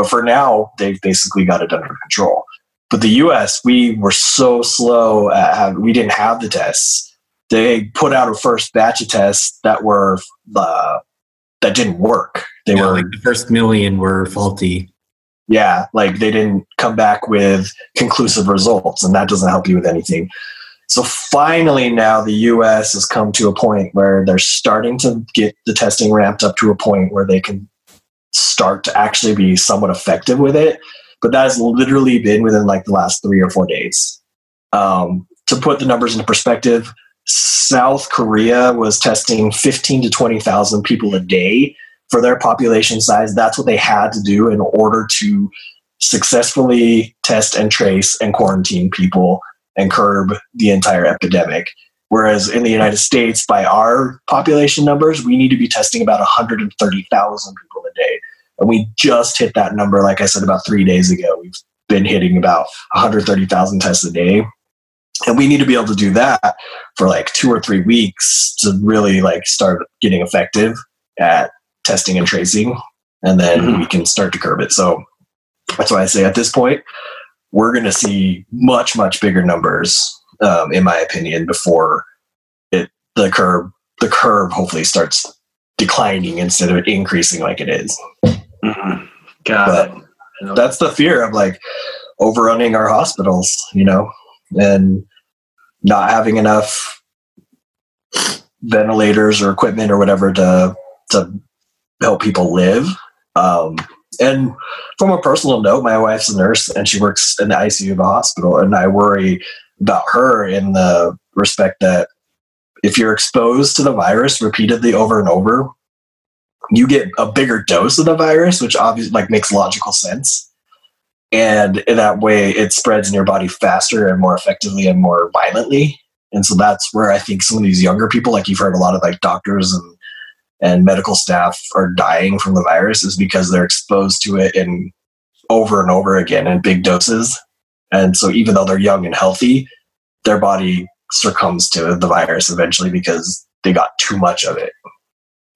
but for now they've basically got it under control but the U.S. we were so slow at we didn't have the tests. They put out a first batch of tests that were uh, that didn't work. They Yeah, were like the first million were faulty. yeah, like they didn't come back with conclusive results, and that doesn't help you with anything. So finally, now the U.S. has come to a point where they're starting to get the testing ramped up to a point where they can start to actually be somewhat effective with it. But that has literally been within like the last three or four days. Um, to put the numbers into perspective, South Korea was testing 15 to 20,000 people a day for their population size. That's what they had to do in order to successfully test and trace and quarantine people and curb the entire epidemic. Whereas in the United States, by our population numbers, we need to be testing about 130,000 people a day. And we just hit that number, like I said, about three days ago. We've been hitting about 130,000 tests a day. And we need to be able to do that for like two or three weeks to really like start getting effective at testing and tracing. And then Mhm. we can start to curb it. So that's why I say at this point, we're going to see much, much bigger numbers, um, in my opinion, before it the curve the curve hopefully starts declining instead of increasing like it is. Mhm. Got But it. that's the fear of like overrunning our hospitals, you know, and not having enough ventilators or equipment or whatever to to help people live. Um, and from a personal note, my wife's a nurse and she works in the ICU of a hospital, and I worry about her in the respect that if you're exposed to the virus repeatedly over and over, you get a bigger dose of the virus, which obviously like makes logical sense. And in that way, it spreads in your body faster and more effectively and more violently. And so that's where I think some of these younger people, like you've heard a lot of like doctors and and medical staff are dying from the virus is because they're exposed to it in over and over again in big doses. And so even though they're young and healthy, their body succumbs to the virus eventually because they got too much of it.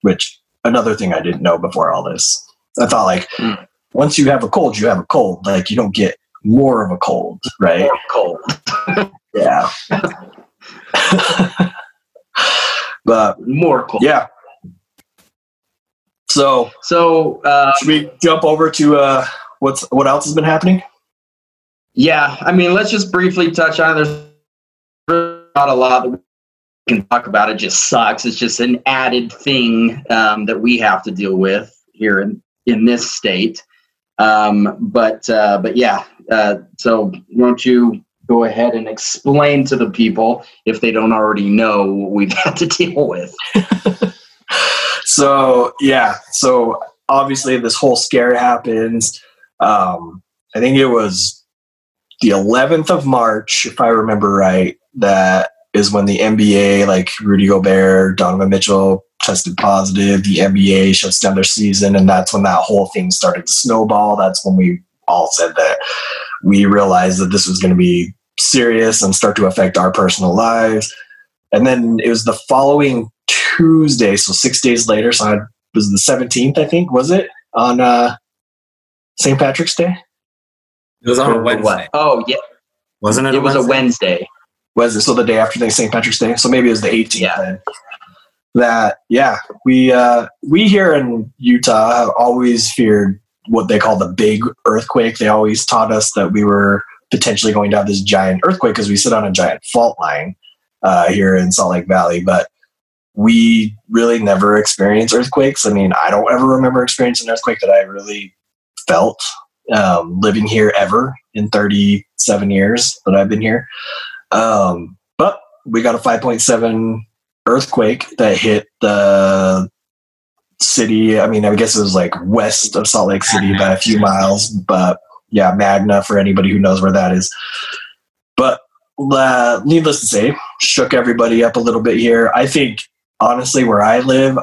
Which another thing I didn't know before all this. I thought like Mm. once you have a cold, you have a cold. Like you don't get more of a cold, right? Cold. Yeah. but More cold. yeah. So So uh, should we jump over to uh what's what else has been happening? Yeah, I mean, let's just briefly touch on. There's not a lot that we can talk about. It just sucks. It's just an added thing um, that we have to deal with here in in this state. Um, but uh, but yeah. Uh, so won't you go ahead and explain to the people if they don't already know what we've had to deal with? so yeah so obviously this whole scare happens um i think it was the 11th of march if i remember right that is when the nba like rudy gobert donovan mitchell tested positive the nba shuts down their season and that's when that whole thing started to snowball that's when we all said that we realized that this was going to be serious and start to affect our personal lives and then it was the following Tuesday, so six days later. So it was the seventeenth, I think, was it on uh, St. Patrick's Day? It was on a Or Wednesday, what? Oh yeah, wasn't it? it was a Wednesday. Was it so the day after the St. Patrick's Day? So maybe it was the eighteenth. Yeah. Then. That yeah, we uh, we here in Utah have always feared what they call the big earthquake. They always taught us that we were potentially going to have this giant earthquake because we sit on a giant fault line uh, here in Salt Lake Valley, but we really never experienced earthquakes. I mean, I don't ever remember experiencing an earthquake that I really felt um, living here ever in 37 years that I've been here. Um, but we got a 5.7 earthquake that hit the city. I mean, I guess it was like west of Salt Lake City by a few miles, but yeah, Magna for anybody who knows where that is. But uh, needless to say, shook everybody up a little bit here. I think honestly, where I live,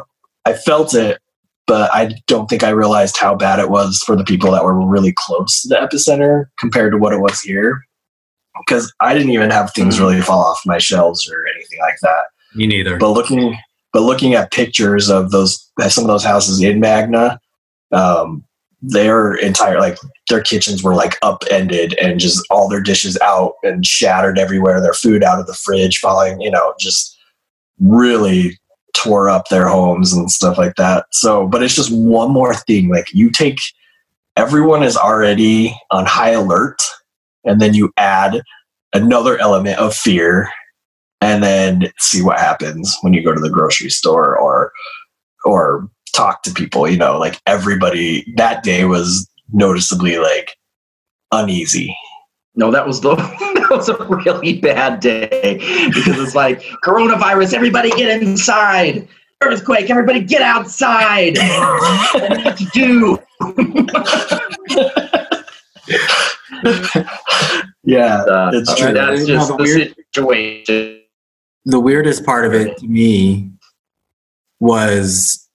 I felt it, but I don't think I realized how bad it was for the people that were really close to the epicenter compared to what it was here. Because I didn't even have things really fall off my shelves or anything like that. Me neither. But looking, but looking at pictures of those, some of those houses in Magna, um, their entire like their kitchens were like upended and just all their dishes out and shattered everywhere. Their food out of the fridge, falling, you know, just really tore up their homes and stuff like that. So, but it's just one more thing. Like you take everyone is already on high alert, and then you add another element of fear, and then see what happens when you go to the grocery store or or talk to people. You know, like everybody that day was noticeably like uneasy. No, that was the that was a really bad day because it's like coronavirus. Everybody get inside. Earthquake. Everybody get outside. what do you have to do? yeah, Uh, it's true. That's just know, the, the weird- situation. the weirdest part of it to me was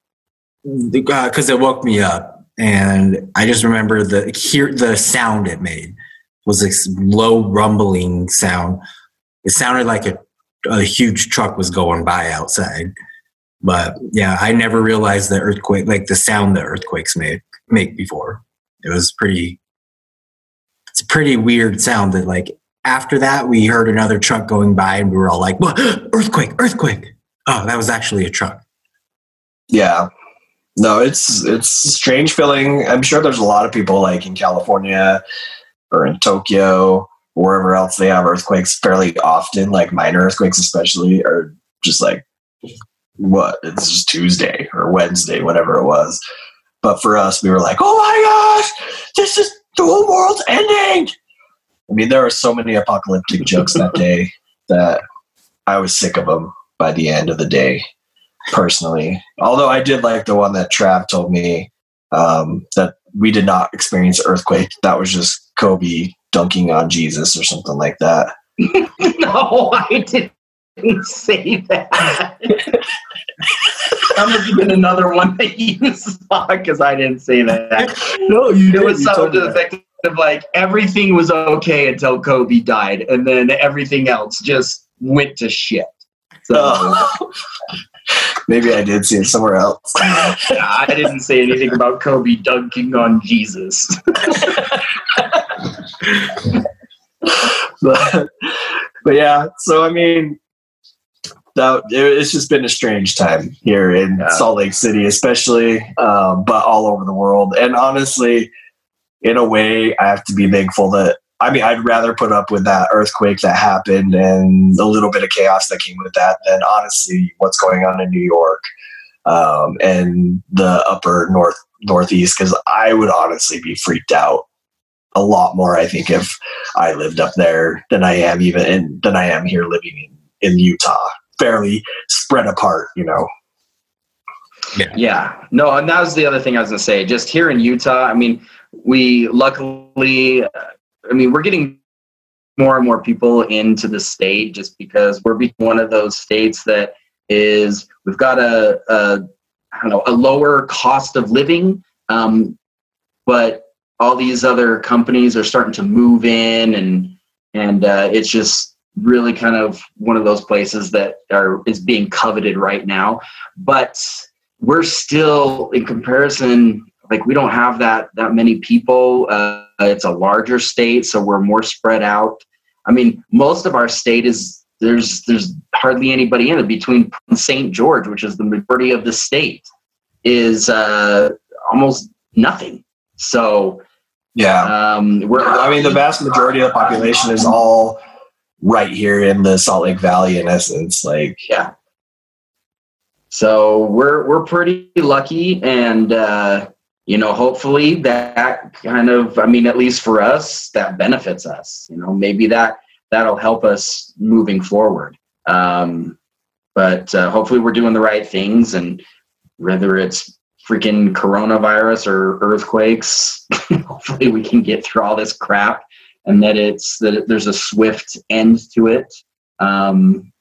because it woke me up and i just remember the hear the sound it made was this low rumbling sound it sounded like a, a huge truck was going by outside but yeah i never realized the earthquake like the sound that earthquakes make make before it was pretty it's a pretty weird sound that like after that, we heard another truck going by and we were all like, what? Earthquake, earthquake. Oh, that was actually a truck. Yeah. No, it's it's strange feeling. I'm sure there's a lot of people like in California or in Tokyo, wherever else they have earthquakes fairly often, like minor earthquakes especially, are just like what? It's just Tuesday or Wednesday, whatever it was. But for us, we were like, oh my gosh, this is the whole world's ending. I mean, there were so many apocalyptic jokes that day that I was sick of them by the end of the day personally. Although I did like the one that Trav told me um, that we did not experience earthquake. That was just Kobe dunking on Jesus or something like that. no, I didn't say that. that must have been another one that you saw because I didn't say that. No, you It was something to the effect of like everything was okay until Kobe died, and then everything else just went to shit. So Oh. Maybe I did see it somewhere else. I didn't say anything about Kobe dunking on Jesus. but, but yeah, so I mean, that, it, it's just been a strange time here in Yeah. Salt Lake City, especially, um, but all over the world. And honestly, in a way, I have to be thankful that. I mean, I'd rather put up with that earthquake that happened and a little bit of chaos that came with that than honestly what's going on in New York um, and the upper north northeast. Because I would honestly be freaked out a lot more. I think if I lived up there than I am even in, than I am here living in, in Utah, fairly spread apart, you know. Yeah, yeah. no, and that was the other thing I was gonna say. Just here in Utah, I mean, we luckily, uh, I mean, we're getting more and more people into the state just because we're one of those states that is we've got a, a I don't know a lower cost of living, um, but all these other companies are starting to move in, and and uh, it's just really kind of one of those places that are is being coveted right now, but we're still in comparison like we don't have that that many people uh, it's a larger state so we're more spread out i mean most of our state is there's there's hardly anybody in it between st george which is the majority of the state is uh, almost nothing so Yeah. um, we're I mean, the vast majority of the population is all right here in the Salt Lake Valley, in essence. Like, yeah so we're we're pretty lucky and uh you know hopefully that kind of i mean at least for us that benefits us you know maybe that that'll help us moving forward. Um but uh, hopefully we're doing the right things and whether it's freaking coronavirus or earthquakes hopefully we can get through all this crap and that it's that it, there's a swift end to it. Um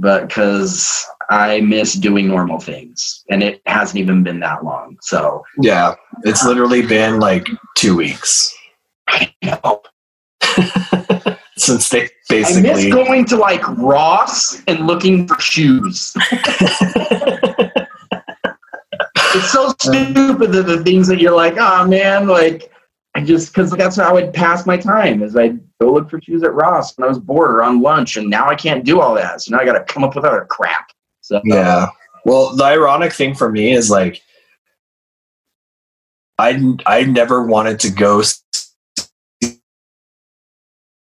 because I miss doing normal things, and it hasn't even been that long. So yeah, it's literally been like two weeks I know. since they basically I miss going to like Ross and looking for shoes. it's so stupid that the things that you're like, oh man, like I just because that's how I would pass my time is I'd go look for shoes at Ross when I was bored or on lunch, and now I can't do all that. So now I got to come up with other crap. So Yeah. Well, the ironic thing for me is like, I I never wanted to go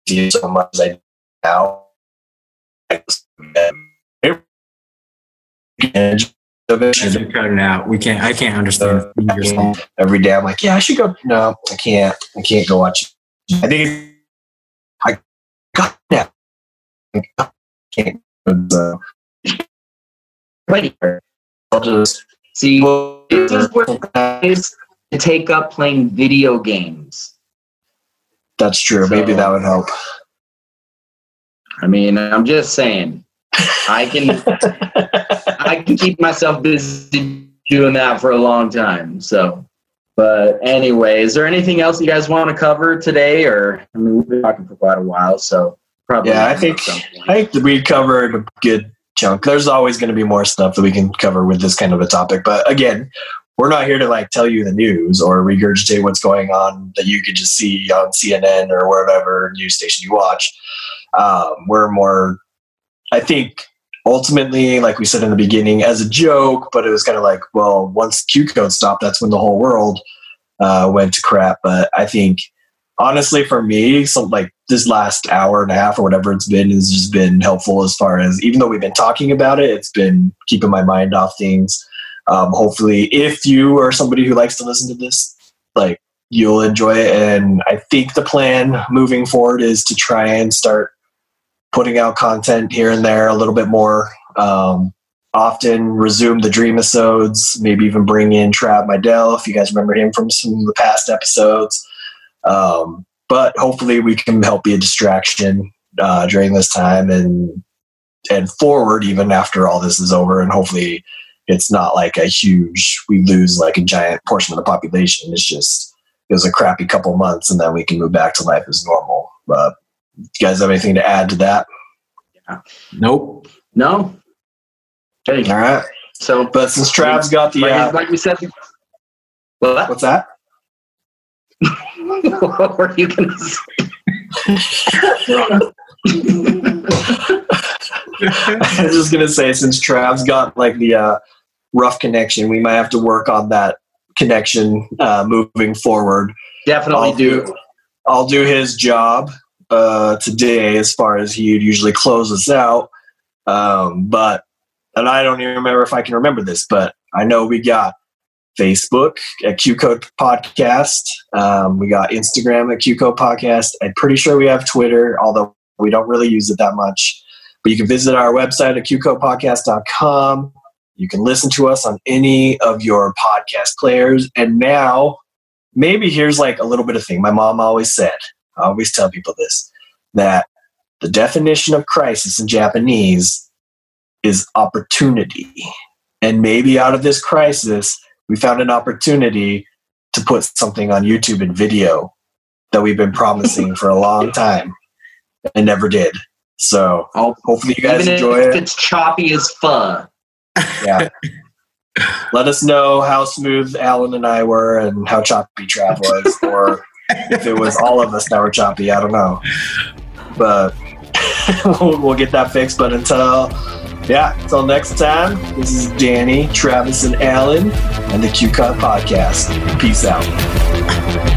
see so much as I do now. You're cutting out. We can't. I can't understand. what. Every day I'm like, yeah, I should go. No, I can't. I can't go watch. it. I think I got that. I can't. So wait, I'll just see, this is where guys to take up playing video games. That's true. Maybe that would help. I mean, I'm just saying, I can I can keep myself busy doing that for a long time. So, but anyway, is there anything else you guys want to cover today? Or I mean, we've been talking for quite a while, so probably. Yeah, I think-. I think we covered a good chunk. There's always going to be more stuff that we can cover with this kind of a topic. But again, we're not here to like tell you the news or regurgitate what's going on that you could just see on CNN or whatever news station you watch. Um, we're more, I think, ultimately, like we said in the beginning, as a joke, but it was kind of like, well, once Q code stopped, that's when the whole world uh, went to crap. But I think, honestly, for me, some like this last hour and a half or whatever it's been has just been helpful as far as even though we've been talking about it, it's been keeping my mind off things. Um, hopefully, if you are somebody who likes to listen to this, like you'll enjoy it. And I think the plan moving forward is to try and start putting out content here and there a little bit more. Um, often resume the dream episodes, maybe even bring in Trav Mydell if you guys remember him from some of the past episodes. Um, but hopefully we can help be a distraction uh, during this time and and forward even after all this is over and hopefully it's not like a huge we lose like a giant portion of the population it's just it was a crappy couple months and then we can move back to life as normal but you guys have anything to add to that Nope. no. Okay, all right so but since Trav's got the like, uh, like we said, what? what's that what were you gonna say? I was just gonna say, since Trav's got like the uh, rough connection, we might have to work on that connection uh, moving forward. Definitely I'll do. I'll do his job uh, today, as far as he would usually close us out. Um, but and I don't even remember if I can remember this, but I know we got Facebook at Q Code Podcast. Um, we got Instagram at Q Code Podcast. I'm pretty sure we have Twitter, although we don't really use it that much. But you can visit our website at qcodepodcast.com. You can listen to us on any of your podcast players. And now, maybe here's like a little bit of thing. My mom always said, I always tell people this, that the definition of crisis in Japanese is opportunity. And maybe out of this crisis, we found an opportunity to put something on YouTube and video that we've been promising for a long time and never did. So Oh, hopefully you guys Even enjoy if it. it's choppy as fun. Yeah. Let us know how smooth Alan and I were and how choppy Trav was, or if it was all of us that were choppy. I don't know. But we'll, we'll get that fixed. But until, yeah, until next time, this is Danny, Travis, and Alan, and the Q Code Podcast. Peace out.